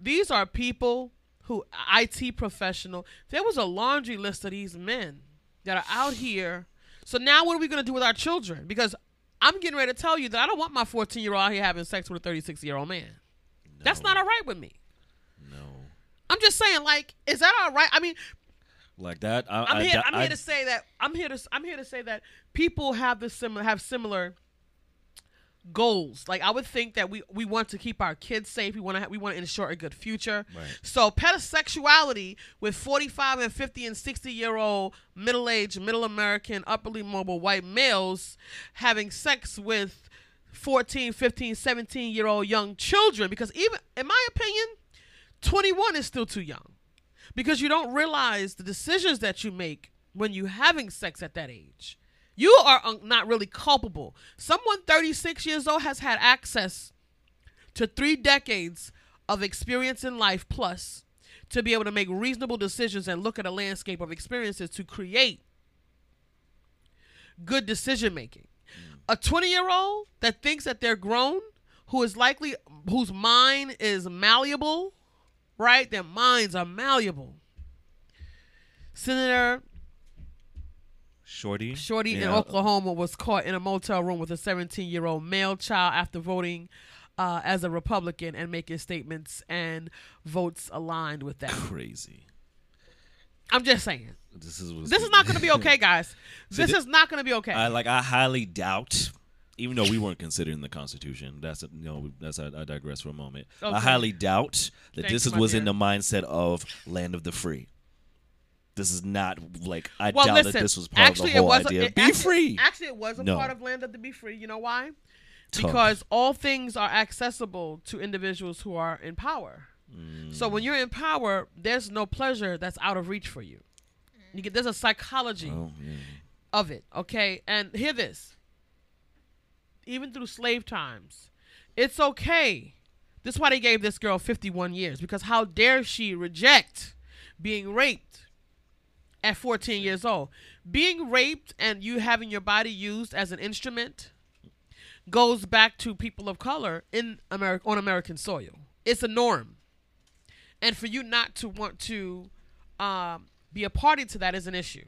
A: These are people who IT professional. There was a laundry list of these men that are out here. So now what are we going to do with our children? Because I'm getting ready to tell you that I don't want my 14 year old out here having sex with a 36 year old man. That's not all right with me. I'm just saying, like, is that all right? I mean,
B: Like that. I,
A: I'm
B: I,
A: here.
B: I,
A: I'm here to say that I'm here to. I'm here to say that people have the similar have similar goals. Like I would think that we we want to keep our kids safe. We want to we want to ensure a good future.
B: Right.
A: So pedosexuality with 45 and 50 and 60 year old middle aged middle American upperly mobile white males having sex with 14, 15, 17 year old young children because even in my opinion 21 is still too young because you don't realize the decisions that you make when you're having sex at that age. You are un- not really culpable. Someone 36 years old has had access to three decades of experience in life plus to be able to make reasonable decisions and look at a landscape of experiences to create good decision making. Mm. A 20 year old that thinks that they're grown, who is likely, whose mind is malleable, right? Their minds are malleable. Senator
B: Shortey.
A: Shortey in Oklahoma was caught in a motel room with a 17 year old male child after voting uh, as a Republican and making statements and votes aligned with that.
B: Crazy.
A: I'm just saying.
B: This is
A: This is not going to be okay, guys. This
B: thi-
A: is not going to be okay.
B: I like. I highly doubt. Even though we weren't considered in the Constitution, that's a, you know that's I, I digress for a moment.
A: Okay.
B: I highly doubt that
A: Thank
B: this
A: you,
B: is,
A: my
B: was in the mindset of land of the free. This is not like I
A: well,
B: doubt
A: listen.
B: that this was part
A: actually,
B: of the whole
A: it was
B: idea.
A: it,
B: Be
A: actually,
B: free.
A: Actually, it was a
B: No.
A: part of Land of the Be Free. You know why?
B: Tough.
A: because all things are accessible to individuals who are in power. So when mm. you're in power, there's no pleasure that's out of reach for you. you get, there's a psychology
B: Oh, yeah.
A: of it, okay? And hear this. Even through slave times, it's okay. This is why they gave this girl 51 years because how dare she reject being raped at 14 years old? Being raped and you having your body used as an instrument goes back to people of color in America on American soil. It's a norm. And for you not to want to um, be a party to that is an issue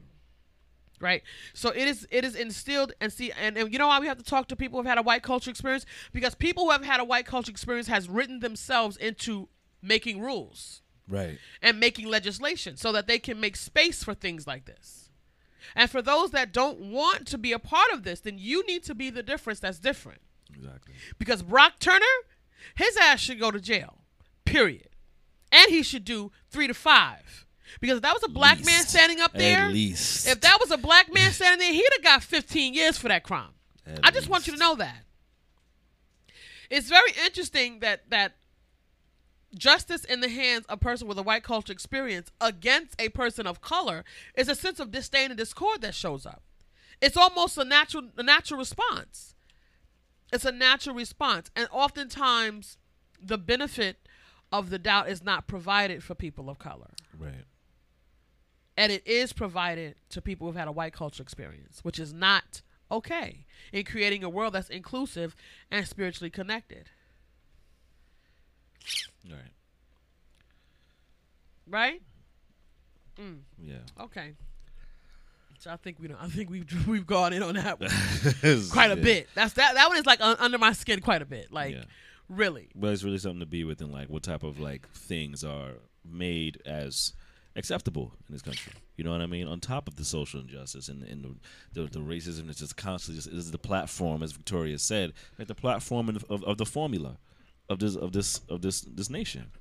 A: right? So it is it is instilled and see and, and you know why we have to talk to people who have had a white culture experience because people who have had a white culture experience has written themselves into making rules
B: Right.
A: and making legislation so that they can make space for things like this. And for those that don't want to be a part of this, then you need to be the difference that's different.
B: Exactly.
A: Because Brock Turner, his ass should go to jail. Period. And he should do three to five. Because if that was a black man standing up there,
B: least.
A: if that was a black man standing there, he'd have got 15 years for that crime.
B: At
A: I just want you to know that. It's very interesting that that justice in the hands of a person with a white culture experience against a person of color is a sense of disdain and discord that shows up. It's almost a natural a natural response. It's a natural response. And oftentimes the benefit of the doubt is not provided for people of color
B: Right.
A: And it is provided to people who've had a white culture experience, which is not okay in creating a world that's inclusive and spiritually connected.
B: Right.
A: Right? Mm.
B: Yeah.
A: Okay. So I think we don't. I think we've we've gone in on that one quite a
B: Yeah.
A: bit. That's that. That one is like un, under my skin quite a bit. Like
B: Yeah.
A: really.
B: But it's really something to be with, and like what type of like things are made as acceptable in this country. You know what I mean? On top of the social injustice and, and the, the the racism that's just constantly just is the platform, as Victoria said, like the platform of, of, of the formula of this of this of this this nation.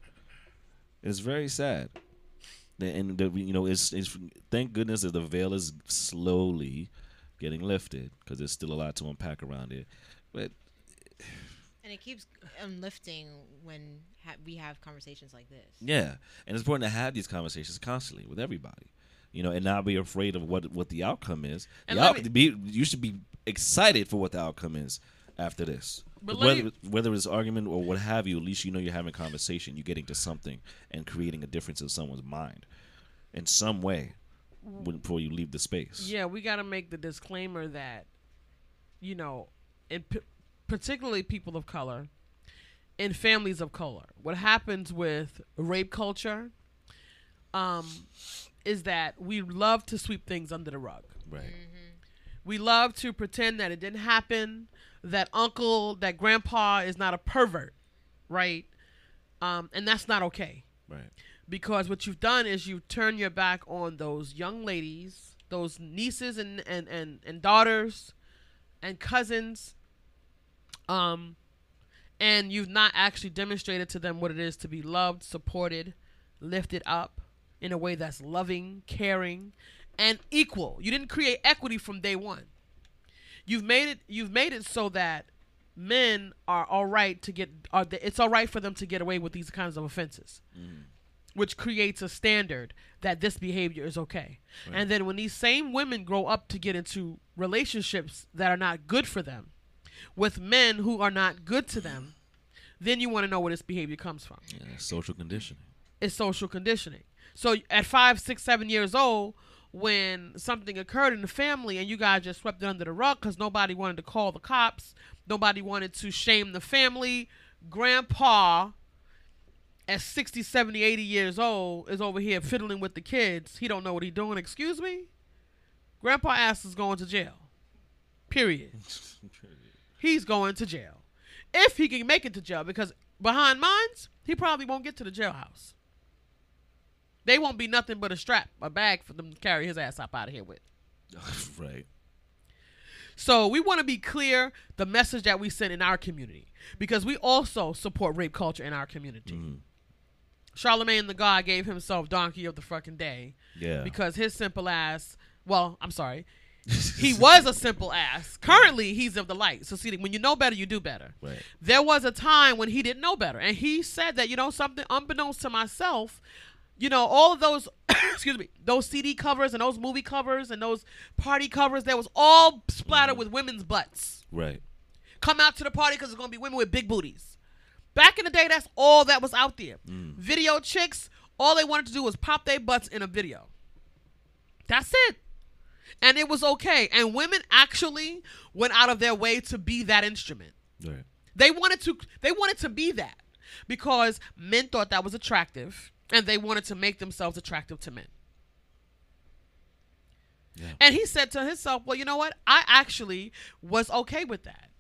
B: It's very sad. And the, you know, it's, it's thank goodness that the veil is slowly getting lifted because there's still a lot to unpack around it. But
D: And it keeps lifting when ha- we have conversations like this.
B: Yeah, and it's important to have these conversations constantly with everybody, you know, and not be afraid of what what the outcome is. The
A: And
B: out-
A: me-
B: be, you should be excited for what the outcome is after this.
A: But
B: whether
A: me-
B: whether it's argument or what have you, at least you know you're having a conversation. You're getting to something and creating a difference in someone's mind in some way before you leave the space.
A: Yeah, we got to make the disclaimer that, you know, in p- particularly people of color, in families of color, what happens with rape culture, um, is that we love to sweep things under the rug.
B: Right.
A: We love to pretend that it didn't happen, that uncle, that grandpa is not a pervert, right? Um, and that's not okay
B: Right.
A: because what you've done is you've turned your back on those young ladies, those nieces and and and, and daughters and cousins um and you've not actually demonstrated to them what it is to be loved, supported, lifted up in a way that's loving, caring, and equal. You didn't create equity from day 1. You've made it you've made it so that men are all right to get are it's all right for them to get away with these kinds of offenses which creates a standard that this behavior is okay. And then when these same women grow up to get into relationships that are not good for them with men who are not good to them, then you want to know where this behavior comes from.
B: Yeah, social conditioning.
A: It's social conditioning. So at five, six, seven years old, when something occurred in the family and you guys just swept it under the rug because nobody wanted to call the cops, nobody wanted to shame the family, grandpa at 60, 70, 80 years old is over here fiddling with the kids. He don't know what he doing. Excuse me? Grandpa ass is going to jail. Period. He's going to jail. If he can make it to jail, because behind mines, he probably won't get to the jailhouse. They won't be nothing but a strap, a bag for them to carry his ass up out of here with.
B: right.
A: So we want to be clear the message that we send in our community because we also support rape culture in our community. Mm-hmm. Charlamagne the God gave himself donkey of the fucking day
B: Yeah.
A: because his simple ass, well, I'm sorry, he was a simple ass. Currently, he's of the light. So see, when you know better, you do better.
B: Right.
A: There was a time when he didn't know better, and he said that you know something, unbeknownst to myself, you know all of those, excuse me, those CD covers and those movie covers and those party covers, that was all splattered mm. with women's butts.
B: Right.
A: Come out to the party because it's gonna be women with big booties. Back in the day, that's all that was out there. Mm. Video chicks, all they wanted to do was pop their butts in a video. That's it. And it was okay. And women actually went out of their way to be that instrument.
B: Right.
A: They wanted to they wanted to be that because men thought that was attractive and they wanted to make themselves attractive to men.
B: Yeah.
A: And he said to himself, "Well, you know what? I actually was okay with that."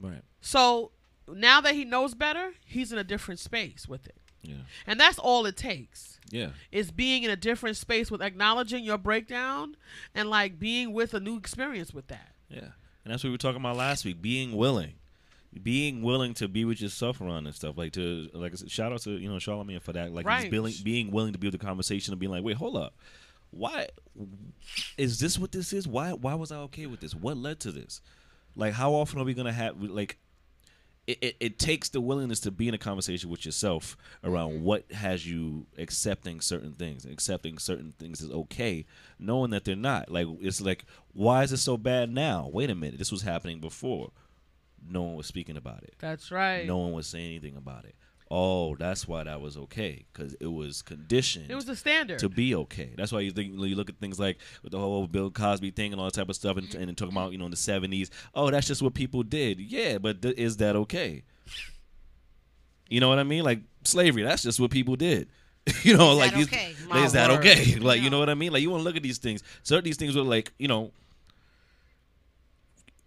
B: Right.
A: So now that he knows better, he's in a different space with it.
B: Yeah.
A: And that's all it takes.
B: Yeah.
A: Is being in a different space with acknowledging your breakdown and like being with a new experience with that.
B: Yeah. And that's what we were talking about last week. Being willing. Being willing to be with yourself around and stuff. Like to like I said, shout out to, you know, Charlamagne for that. Like
A: Right.
B: being, being willing to be with the conversation and being like, wait, hold up. Why is this what this is? Why why was I okay with this? What led to this? Like how often are we gonna have like it, it, it takes the willingness to be in a conversation with yourself around what has you accepting certain things, accepting certain things is okay, knowing that they're not. Like it's like, why is it so bad now? Wait a minute, this was happening before. No one was speaking about it.
A: That's right.
B: No one was saying anything about it. Oh, that's why that was okay because it was conditioned
A: It was the standard.
B: to be okay. That's why you think you look at things like with the whole Bill Cosby thing and all that type of stuff, and, and talking about you know in the seventies. Oh, that's just what people did. Yeah, but th- is that okay? You know what I mean? Like slavery. That's just what people did. you know,
D: Is
B: like
D: that
B: these-
D: okay?
B: Is that
A: word.
B: okay? Like you know what I mean? Like you want to look at these things. Certain these things were like you know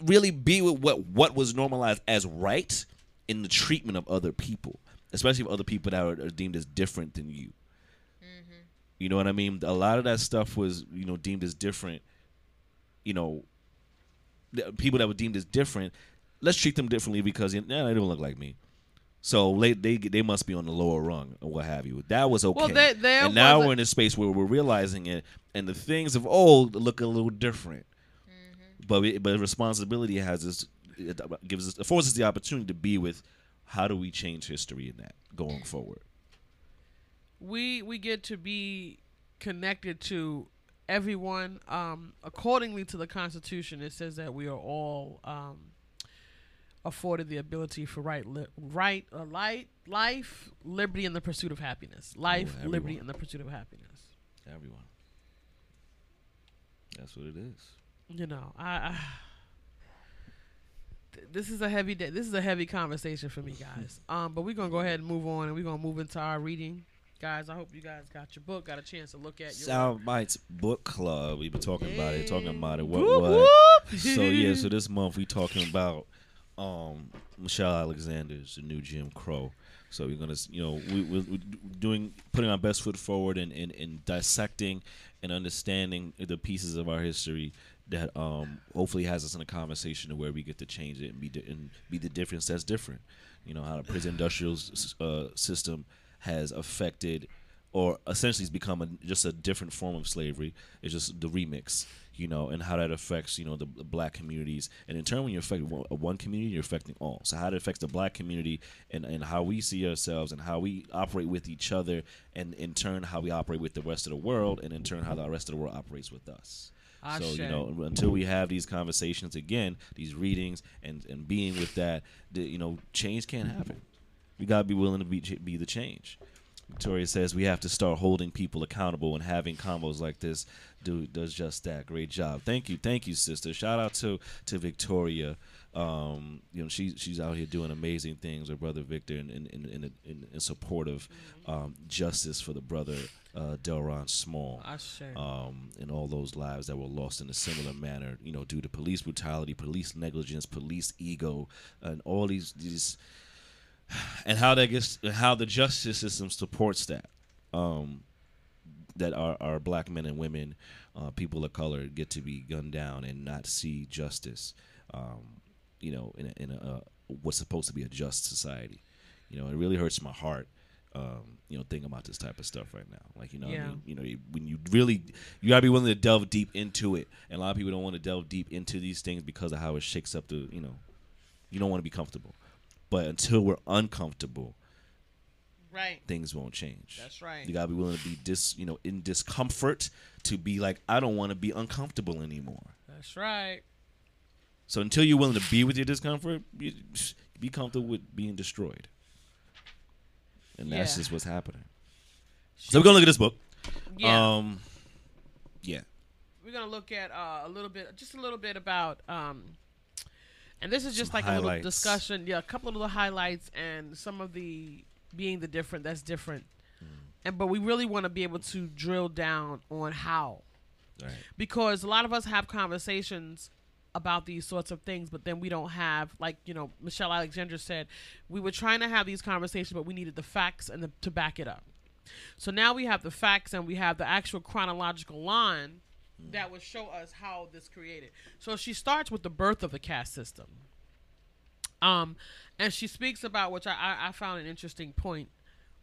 B: really be with what what was normalized as right in the treatment of other people, especially of other people that are, are deemed as different than you. Mm-hmm. You know what I mean? A lot of that stuff was, you know, deemed as different. You know, the people that were deemed as different. Let's treat them differently because eh, nah, they don't look like me. So they they they must be on the lower rung or what have you. That was okay.
A: Well, there- there
B: and now we're in a space where we're realizing it, and the things of old look a little different. Mm-hmm. But it, but responsibility has us it gives us affords us the opportunity to be with. How do we change history in that going forward?
A: we we get to be connected to everyone um, accordingly to the constitution it says that we are all um, afforded the ability for right li- right uh, light life liberty and the pursuit of happiness life
B: Ooh,
A: liberty and the pursuit of happiness
B: Everyone. That's what it is.
A: you know i, I th- this is a heavy day this is a heavy conversation for me guys um but we're gonna go ahead and move on and we're gonna move into our reading guys i hope you guys got your book got a chance to look at your
B: Sound Bites Book Club. We've been talking about it, talking about it. What
A: Whoop,
B: what?
A: whoop.
B: So yeah, so this month we talking about um Michelle Alexander's The New Jim Crow. So we're gonna, you know, we, we're we're doing putting our best foot forward and in, in, dissecting and understanding the pieces of our history that um hopefully has us in a conversation to where we get to change it and be di- and be the difference that's different. You know how the prison industrial uh, system has affected or essentially has become a, just a different form of slavery. It's just the remix, you know, and how that affects, you know, the, the black communities. And in turn, when you affect one, one community, you're affecting all. So how it affects the black community and, and how we see ourselves and how we operate with each other, and in turn, how we operate with the rest of the world, and in turn, how the rest of the world operates with us. So you know, until we have these conversations again, these readings, and and being with that, the, you know, change can't happen. We gotta be willing to be be the change. Victoria says we have to start holding people accountable and having combos like this do does just that. Great job. Thank you, thank you, sister. Shout out to to Victoria. Um, you know she's she's out here doing amazing things with brother Victor in in in, in, in, in support of um, justice for the brother uh, Delrawn Small. Um, and all those lives that were lost in a similar manner, you know, due to police brutality, police negligence, police ego, and all these these, and how that gets, how the justice system supports that, um, that our our black men and women, uh, people of color, get to be gunned down and not see justice, um, you know, in a, in a uh, what's supposed to be a just society. You know, it really hurts my heart um, you know, thinking about this type of stuff right now. Like, you know, what I mean? you know, you- when you really, you gotta be willing to delve deep into it. And a lot of people don't want to delve deep into these things because of how it shakes up the, you know, you don't want to be comfortable. But until we're uncomfortable,
A: Right.
B: things won't change.
A: That's right.
B: You gotta be willing to be dis, you know, in discomfort to be like, I don't want to be uncomfortable anymore.
A: That's right.
B: So until you're willing to be with your discomfort, you, be comfortable with being destroyed. And that's
A: Yeah.
B: just what's happening. So we're gonna look at this book.
A: Yeah.
B: Um, yeah.
A: We're gonna look at uh, a little bit, just a little bit about, um, and this is just like a little
B: highlights.
A: discussion. Yeah, a couple of little highlights and some of the being the different. That's different.
B: Mm.
A: And but we really want to be able to drill down on how,
B: Right.
A: because a lot of us have conversations about these sorts of things, but then we don't have, like you know, Michelle Alexander said, we were trying to have these conversations, but we needed the facts and the, to back it up. So now we have the facts and we have the actual chronological line that would show us how this created. So she starts with the birth of the caste system. Um, and she speaks about which I, I, I found an interesting point.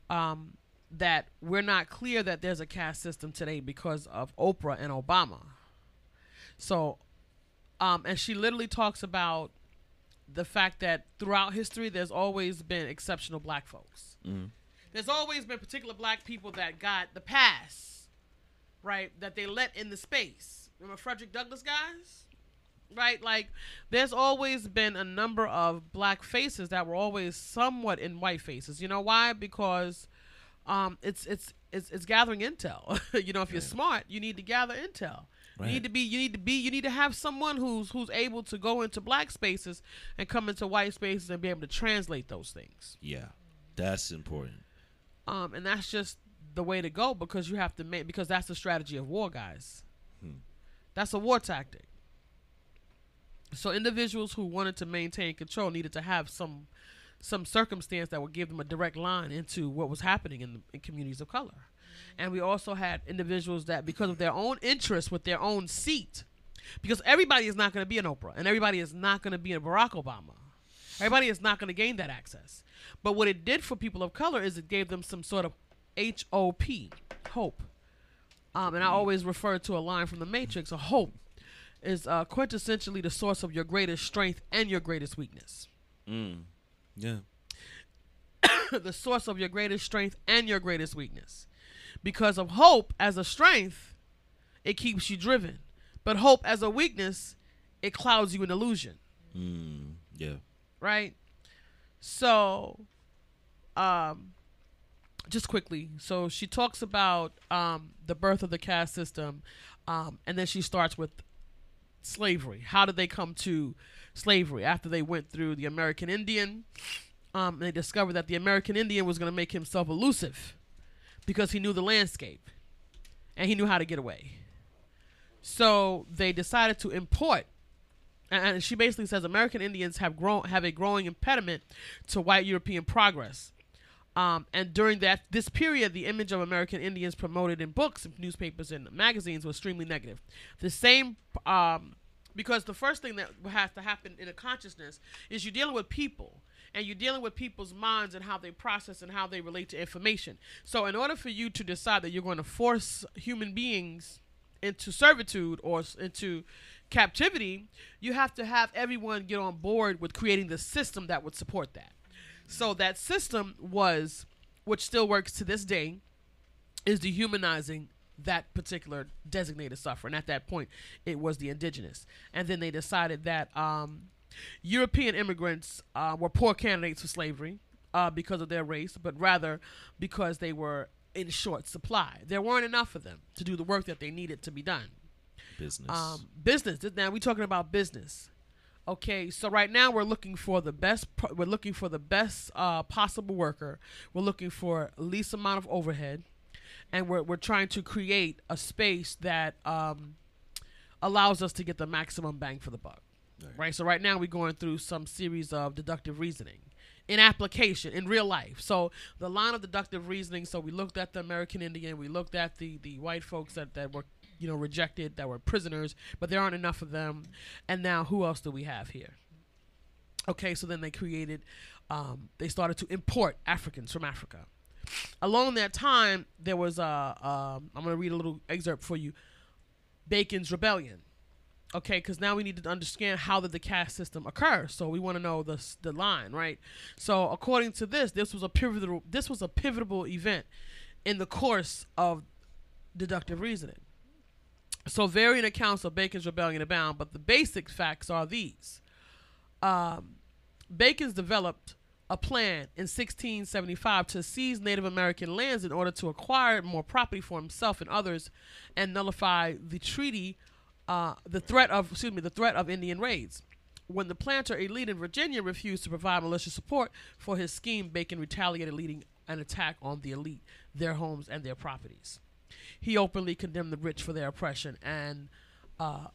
A: Um, that we're not clear that there's a caste system today because of Oprah and Obama. So, um, and she literally talks about the fact that throughout history, there's always been exceptional black folks. There's always been particular black people that got the pass, right? That they let in the space. Remember Frederick Douglass guys? Right? Like, there's always been a number of black faces that were always somewhat in white faces. You know why? Because um, it's it's it's, it's gathering intel. you know, if you're smart, you need to gather intel. You need to be you need to be you need to have someone who's who's able to go into black spaces and come into white spaces and be able to translate those things.
B: Yeah. That's important.
A: Um, and that's just the way to go because you have to make because that's the strategy of war, guys. That's a war tactic. So individuals who wanted to maintain control needed to have some some circumstance that would give them a direct line into what was happening in, the, in communities of color. And we also had individuals that, because of their own interest with their own seat, because everybody is not going to be an Oprah and everybody is not going to be a Barack Obama. Everybody is not going to gain that access. But what it did for people of color is it gave them some sort of H O P, hope. Um, and I always refer to a line from The Matrix: "A hope is uh, quintessentially the source of your greatest strength and your greatest weakness.
B: Yeah.
A: the source of your greatest strength and your greatest weakness. Because of hope as a strength, it keeps you driven. But hope as a weakness, it clouds you in illusion.
B: Mm, yeah.
A: right? So, um, just quickly, so she talks about um, the birth of the caste system, um, and then she starts with slavery. How did they come to slavery after they went through the American Indian? Um, they discovered that the American Indian was going to make himself elusive because he knew the landscape and he knew how to get away. So they decided to import and she basically says American Indians have grown have a growing impediment to white European progress. Um, and during that this period, the image of American Indians promoted in books, newspapers, and magazines was extremely negative. The same, um, because the first thing that has to happen in a consciousness is you're dealing with people, and you're dealing with people's minds and how they process and how they relate to information. So, in order for you to decide that you're going to force human beings into servitude or into captivity, you have to have everyone get on board with creating the system that would support that. So that system was, which still works to this day, is dehumanizing that particular designated sufferer. And at that point, it was the indigenous. And then they decided that um, European immigrants uh, were poor candidates for slavery uh, because of their race, but rather because they were in short supply. There weren't enough of them to do the work that they needed to be done.
B: Business.
A: Um, business. Now we're talking about business. Okay, so right now we're looking for the best. pro- We're looking for the best uh, possible worker. We're looking for least amount of overhead, and we're we're trying to create a space that um, allows us to get the maximum bang for the buck. Right. So right now we're going through some series of deductive reasoning in application in real life. So the line of deductive reasoning. So we looked at the American Indian. We looked at the the white folks that that were you know rejected that were prisoners, but there aren't enough of them. And now who else do we have here? Okay, so then they created, um, they started to import Africans from Africa. Along that time, there was a. Um, I'm going to read a little excerpt for you. Bacon's Rebellion. Okay, because now we need to understand how did the caste system occur. So we want to know the the line, right? So according to this, this was a pivotal this was a pivotal event in the course of deductive reasoning. So varying accounts of Bacon's rebellion abound, but the basic facts are these: um, Bacon's developed a plan in 1675 to seize Native American lands in order to acquire more property for himself and others, and nullify the treaty, uh, the threat of excuse me, the threat of Indian raids. When the planter elite in Virginia refused to provide militia support for his scheme, Bacon retaliated, leading an attack on the elite, their homes, and their properties. He openly condemned the rich for their oppression and uh,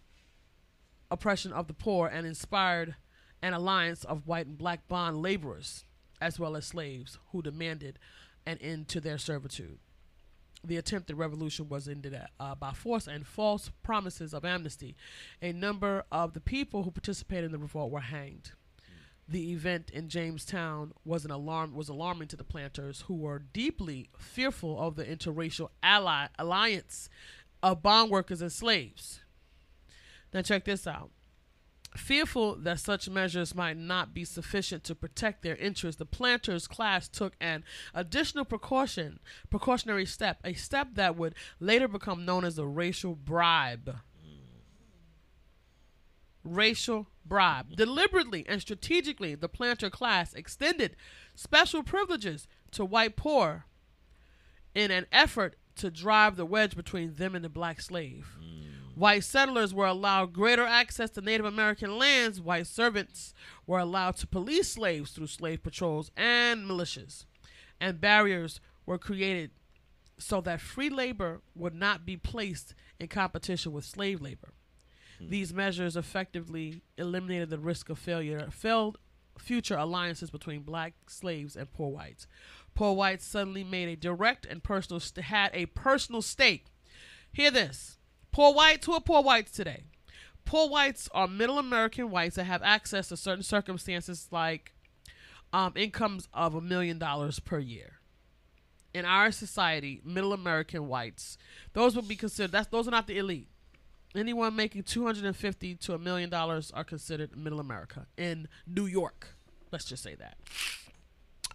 A: oppression of the poor, and inspired an alliance of white and black bond laborers, as well as slaves, who demanded an end to their servitude. The attempted revolution was ended uh, by force and false promises of amnesty. A number of the people who participated in the revolt were hanged. The event in Jamestown was an alarm was alarming to the planters, who were deeply fearful of the interracial ally alliance of bond workers and slaves. Now check this out. Fearful that such measures might not be sufficient to protect their interests, the planters class took an additional precaution, precautionary step, a step that would later become known as the racial bribe. Racial bribe. Deliberately and strategically, the planter class extended special privileges to white poor in an effort to drive the wedge between them and the black slave. White settlers were allowed greater access to Native American lands. White servants were allowed to police slaves through slave patrols and militias. And barriers were created so that free labor would not be placed in competition with slave labor. Hmm. These measures effectively eliminated the risk of failure, failed future alliances between black slaves and poor whites. Poor whites suddenly made a direct and personal st- had a personal stake. Hear this. Poor whites, who are poor whites today? Poor whites are middle American whites that have access to certain circumstances like um, incomes of a million dollars per year. In our society, middle American whites, those would be considered. That's those are not the elite. Anyone making two hundred and fifty to a million dollars are considered middle America in New York. Let's just say that.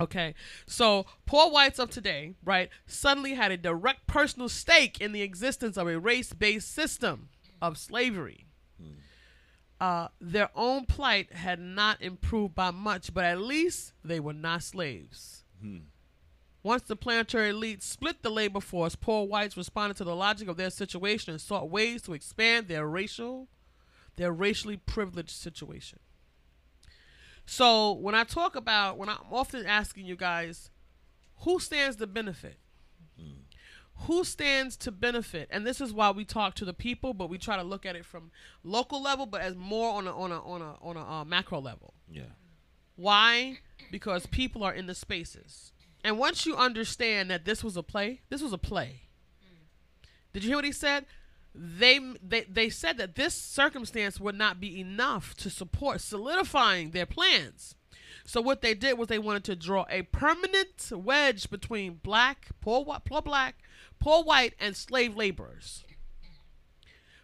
A: Okay, so poor whites of today, right, suddenly had a direct personal stake in the existence of a race based system of slavery. Uh, their own plight had not improved by much, but at least they were not slaves. Once the planter elite split the labor force, poor whites responded to the logic of their situation and sought ways to expand their racial, their racially privileged situation. So when I talk about, when I'm often asking you guys, who stands to benefit? Who stands to benefit? And this is why we talk to the people, but we try to look at it from local level, but as more on a on a on a on a uh, macro level.
B: Yeah.
A: Why? Because people are in the spaces. And once you understand that this was a play, this was a play. Did you hear what he said? They, they they said that this circumstance would not be enough to support solidifying their plans. So what they did was they wanted to draw a permanent wedge between black, poor white, poor black, poor white, and slave laborers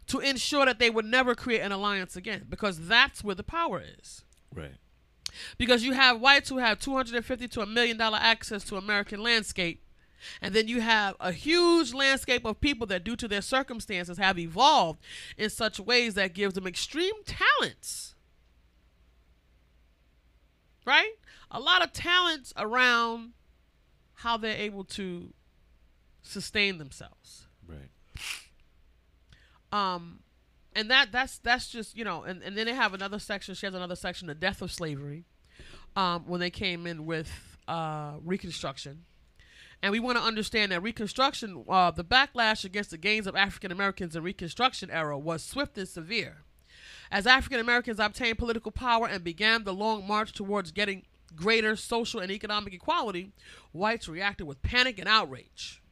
A: to ensure that they would never create an alliance again, because that's where the power is
B: Right.
A: because you have whites who have 250 to a million dollar access to American landscape and then you have a huge landscape of people that due to their circumstances have evolved in such ways that gives them extreme talents. Right? A lot of talents around how they're able to sustain themselves.
B: Right.
A: um and that that's that's just you know and, and then they have another section she has another section the death of slavery um when they came in with uh reconstruction and we want to understand that reconstruction uh the backlash against the gains of african americans in reconstruction era was swift and severe. As african americans obtained political power and began the long march towards getting greater social and economic equality whites reacted with panic and outrage.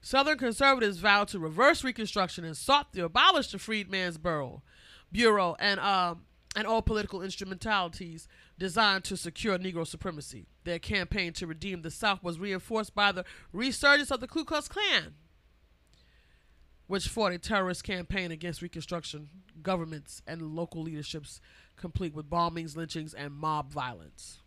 A: Southern conservatives vowed to reverse Reconstruction and sought to abolish the Freedmen's Bureau, Bureau and um, and all political instrumentalities designed to secure Negro supremacy. Their campaign to redeem the South was reinforced by the resurgence of the Ku Klux Klan, which fought a terrorist campaign against Reconstruction governments and local leaderships, complete with bombings, lynchings, and mob violence.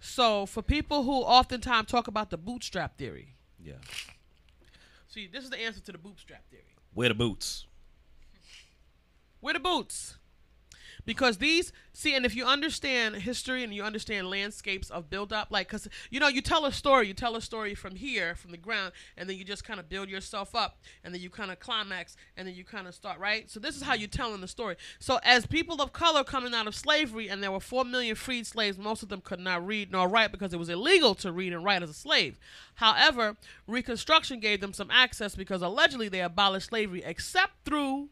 A: So, for people who oftentimes talk about the bootstrap theory,
B: Yeah.
A: see, this is the answer to the bootstrap theory.
B: Wear the boots.
A: Where the boots? Because these, see, and if you understand history and you understand landscapes of build up, like, because, you know, you tell a story, you tell a story from here, from the ground, and then you just kind of build yourself up, and then you kind of climax, and then you kind of start, right? So this is how you're telling the story. So as people of color coming out of slavery, and there were 4 million freed slaves, most of them could not read nor write because it was illegal to read and write as a slave. However, Reconstruction gave them some access because allegedly they abolished slavery except through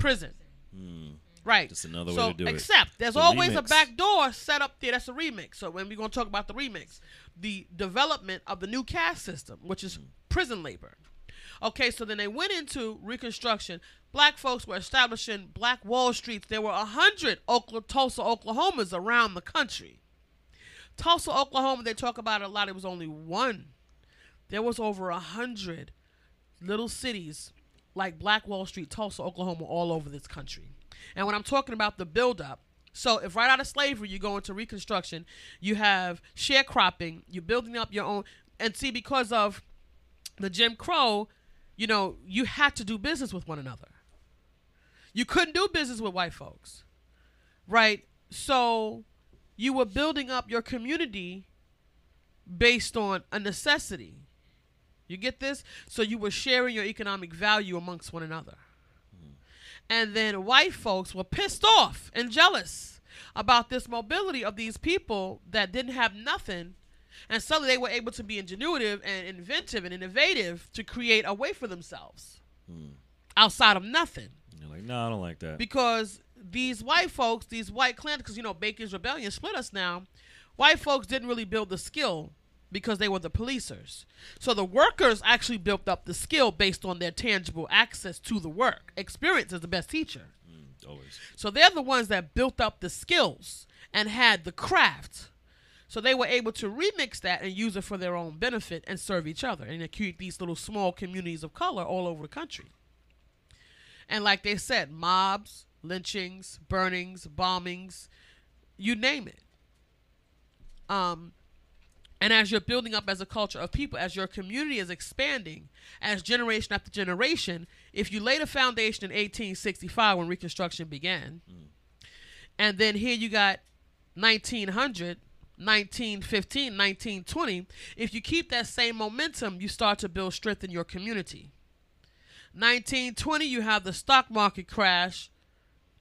A: prison. Hmm. Right.
B: Just another way
A: so,
B: to do it.
A: Except there's
B: The
A: always a back door set up there. That's a remix. So when we're gonna talk about the remix, the development of the new caste system, which is hmm. prison labor. Okay, so then they went into Reconstruction. Black folks were establishing black Wall Streets. There were a hundred Oklahoma, Tulsa, Oklahomas around the country. Tulsa, Oklahoma, they talk about it a lot. It was only one. There was over a hundred little cities like Black Wall Street, Tulsa, Oklahoma, all over this country. And when I'm talking about the buildup, so if right out of slavery you go into Reconstruction, you have sharecropping, you're building up your own, and see because of the Jim Crow, you know, you had to do business with one another. You couldn't do business with white folks, right? So you were building up your community based on a necessity. You get this? So you were sharing your economic value amongst one another. And then white folks were pissed off and jealous about this mobility of these people that didn't have nothing. And suddenly they were able to be ingenuitive and inventive and innovative to create a way for themselves hmm. outside of nothing
B: You're like, no, I don't like that.
A: because these white folks, these white clans, because you know Bacon's Rebellion split us now. White folks didn't really build the skill because they were the policers. So the workers actually built up the skill based on their tangible access to the work. Experience is the best teacher.
B: Always.
A: So they're the ones that built up the skills and had the craft. So they were able to remix that and use it for their own benefit and serve each other and create these little small communities of color all over the country. And like they said, mobs, lynchings, burnings, bombings, you name it. Um, and as you're building up as a culture of people, as your community is expanding, as generation after generation, if you laid a foundation in 1865 when Reconstruction began, mm. and then here you got 1900, 1915, 1920, if you keep that same momentum, you start to build strength in your community. 1920, you have the stock market crash.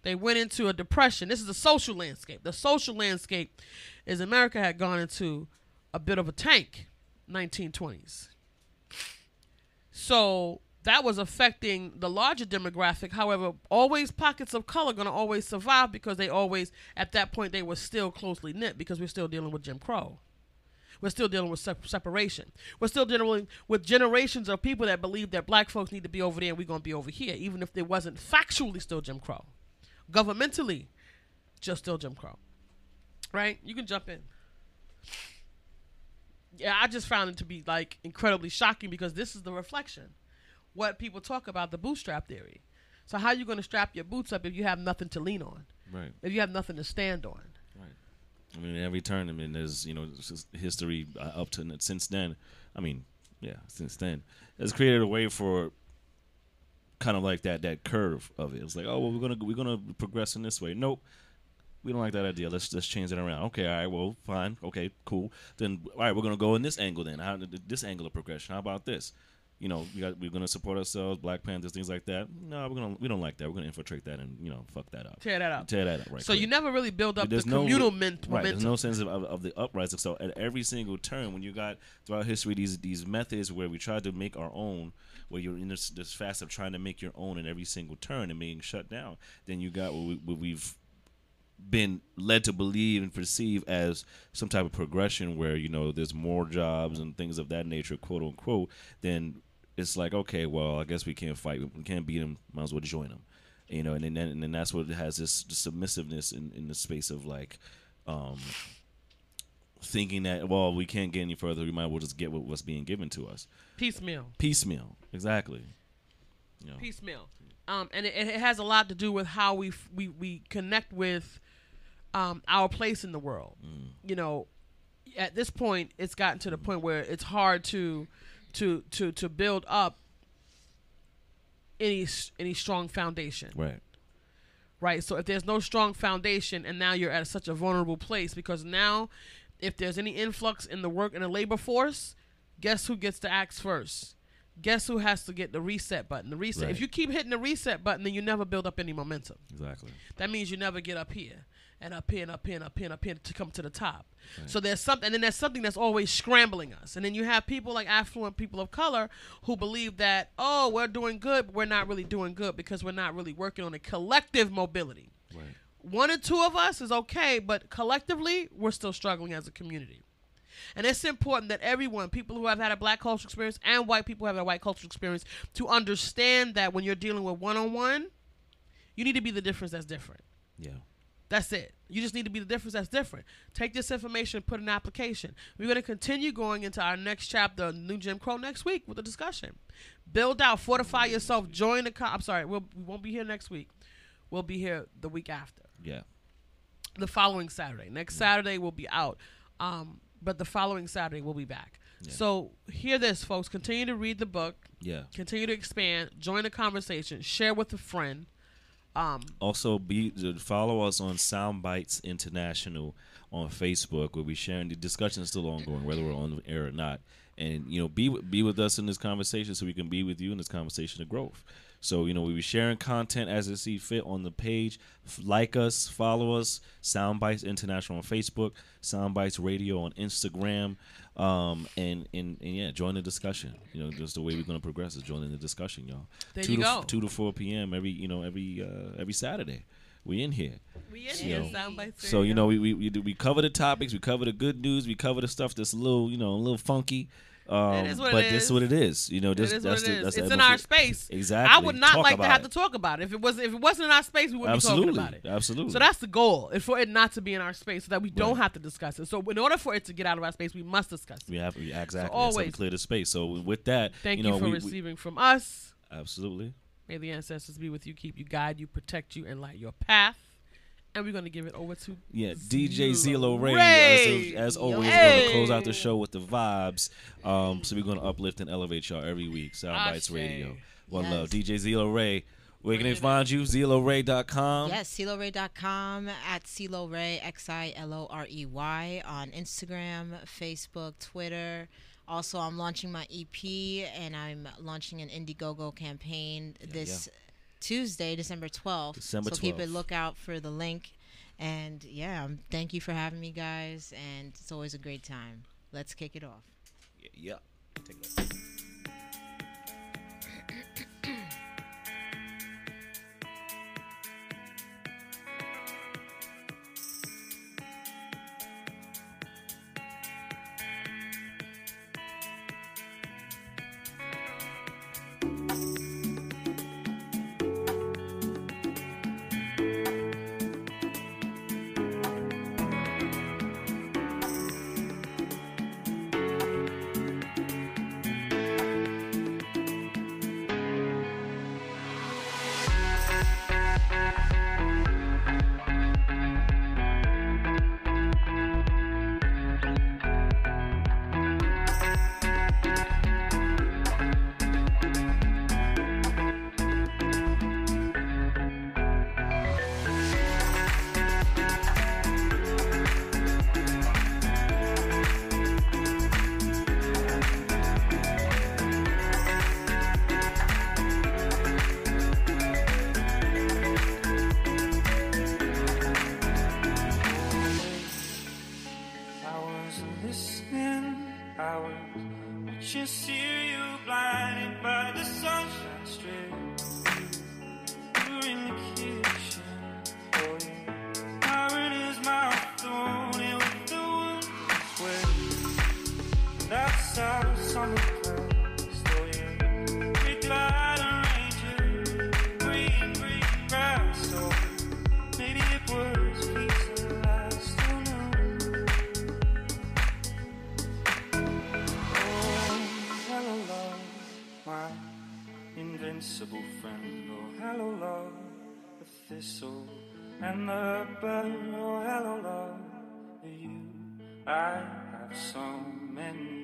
A: They went into a depression. This is the social landscape. The social landscape is America had gone into a bit of a tank 1920s. So that was affecting the larger demographic. However, always pockets of color going to always survive because they always, at that point, they were still closely knit because we're still dealing with Jim Crow. We're still dealing with sep- separation. We're still dealing with generations of people that believe that black folks need to be over there and we're going to be over here, even if there wasn't factually still Jim Crow. Governmentally, just still Jim Crow. Right? You can jump in. Yeah, I just found it to be like incredibly shocking because this is the reflection. What people talk about the bootstrap theory. So how are you going to strap your boots up if you have nothing to lean on?
B: Right.
A: If you have nothing to stand on?
B: Right. I mean, every tournament there's you know history uh, up to since then. I mean, yeah, since then has created a way for kind of like that that curve of it. It's like, oh well, we're gonna we're gonna progress in this way. Nope. We don't like that idea. Let's just change it around. Okay, all right, well, fine. Okay, cool. Then, all right, we're gonna go in this angle. Then, how this angle of progression? How about this? You know, we got, we're gonna support ourselves, Black Panthers, things like that. No, we're gonna we don't like that. We're gonna infiltrate that and you know fuck that up.
A: Tear that up.
B: Tear that up. Right.
A: So
B: quick.
A: you never really build up the
B: There's no-
A: communal
B: right,
A: momentum.
B: There's no sense of, of, of the uprising. So at every single turn, when you got throughout history these these methods where we tried to make our own, where you're in this this fast of trying to make your own in every single turn and being shut down, then you got what, we, what we've been led to believe and perceive as some type of progression where you know there's more jobs and things of that nature, quote unquote. Then it's like okay, well, I guess we can't fight. We can't beat them. Might as well join them. You know, and then and then that's what it has this submissiveness in, in the space of like um thinking that well we can't get any further we might as well just get what, what's being given to us
A: Piecemeal.
B: piecemeal exactly you know,
A: piecemeal. Um, and it, it has a lot to do with how we f- we we connect with um, our place in the world. You know, at this point, it's gotten to the point where it's hard to to to to build up any any strong foundation
B: right
A: right? So if there's no strong foundation, and now you're at such a vulnerable place, because now, if there's any influx in the work in the labor force, guess who gets to act first? Guess who has to get the reset button? The reset.
B: Right.
A: If you keep hitting the reset button, then you never build up any momentum.
B: exactly
A: That means you never get up here and up here and up here and up here and up here to come to the top. So there's something, and then there's something that's always scrambling us. And then you have people like affluent people of color who believe that, oh, we're doing good, but we're not really doing good because we're not really working on a collective mobility.
B: right
A: One or two of us is okay, but collectively, we're still struggling as a community. And it's important that everyone, people who have had a black cultural experience and white people who have a white cultural experience, to understand that when you're dealing with one on one, you need to be the difference that's different.
B: yeah
A: That's it. You just need to be the difference that's different. Take this information, put an application. We're going to continue going into our next chapter, New Jim Crow, next week with a discussion. Build out, fortify yourself, join the. Co- I'm sorry, we'll, we won't be here next week. We'll be here the week after
B: yeah
A: the following Saturday. Next Saturday we'll be out, um, but the following Saturday we'll be back. Yeah. So hear this, folks. Continue to read the book.
B: yeah
A: Continue to expand. Join the conversation. Share with a friend. Um,
B: Also, be follow us on Soundbites International on Facebook. We'll be sharing the discussion is still ongoing, whether we're on air or not. And you know, be with- be with us in this conversation, so we can be with you in this conversation of growth. So you know, we'll be sharing content as it see fit on the page. Like us, follow us. soundbites International on Facebook. soundbites Radio on Instagram. Um, and, and and yeah, join the discussion. You know, just the way we're gonna progress is joining the discussion, y'all.
A: There
B: two
A: you
B: to,
A: go.
B: Two to four p.m. every you know every uh, every Saturday. We in here.
A: we in
B: You
A: here.
B: know, So you know we, we we do- we cover the topics, we cover the good news, we cover the stuff that's a little you know a little funky. Um,
A: is what it
B: but this
A: is.
B: is what it is. You know, this
A: is
B: that's
A: what it
B: the,
A: is.
B: that's
A: It's in our space.
B: Exactly.
A: I would not
B: Talk
A: like to have
B: it.
A: to talk about it. If it was if it wasn't in our space, we wouldn't
B: Absolutely,
A: be talking about it.
B: absolutely.
A: So that's the goal, is for it not to be in our space, so that we don't have to discuss it. So in order for it to get out of our space, we must discuss it.
B: we have we, exactly. So
A: always-
B: we clear the space. So with that,
A: Thank
B: you
A: you, for
B: we, we-
A: receiving from us.
B: absolutely.
A: May the ancestors be with you, keep you, guide you, protect you, and light your path. And we're gonna give it over to
B: Yeah, DJ
A: Xilo
B: Xilo Ray,
A: Ray.
B: as, as always,
A: Hey.
B: gonna close out the show with the vibes. Um, so we're gonna uplift and elevate y'all every week. Sound Bites
A: Ashe.
B: Radio. One
D: Yes.
B: love, DJ Xilo Ray. Where can they
A: Bring it
B: find you? XiloRey.com.
D: Yes, XiloRey.com at XiloRey, X I L O R E Y, on Instagram, Facebook, Twitter. Also, I'm launching my EP and I'm launching an Indiegogo campaign this Tuesday, December 12th.
B: December
D: so keep a
B: 12th.
D: lookout for the link. And yeah, um, thank you for having me, guys. And it's always a great time. Let's kick it off.
B: Yeah. Take a
E: the. Oh, hello, love, you. I have so many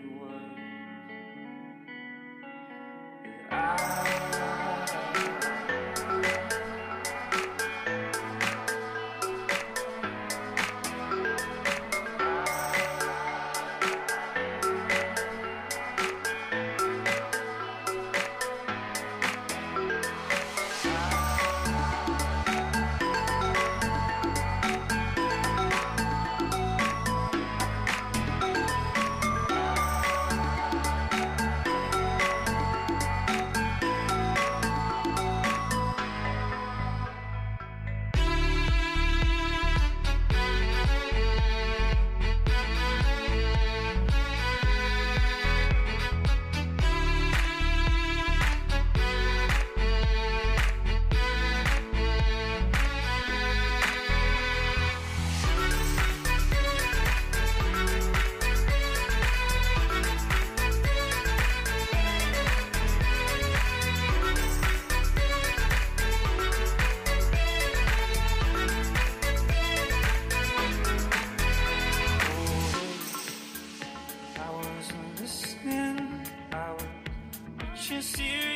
F: such see.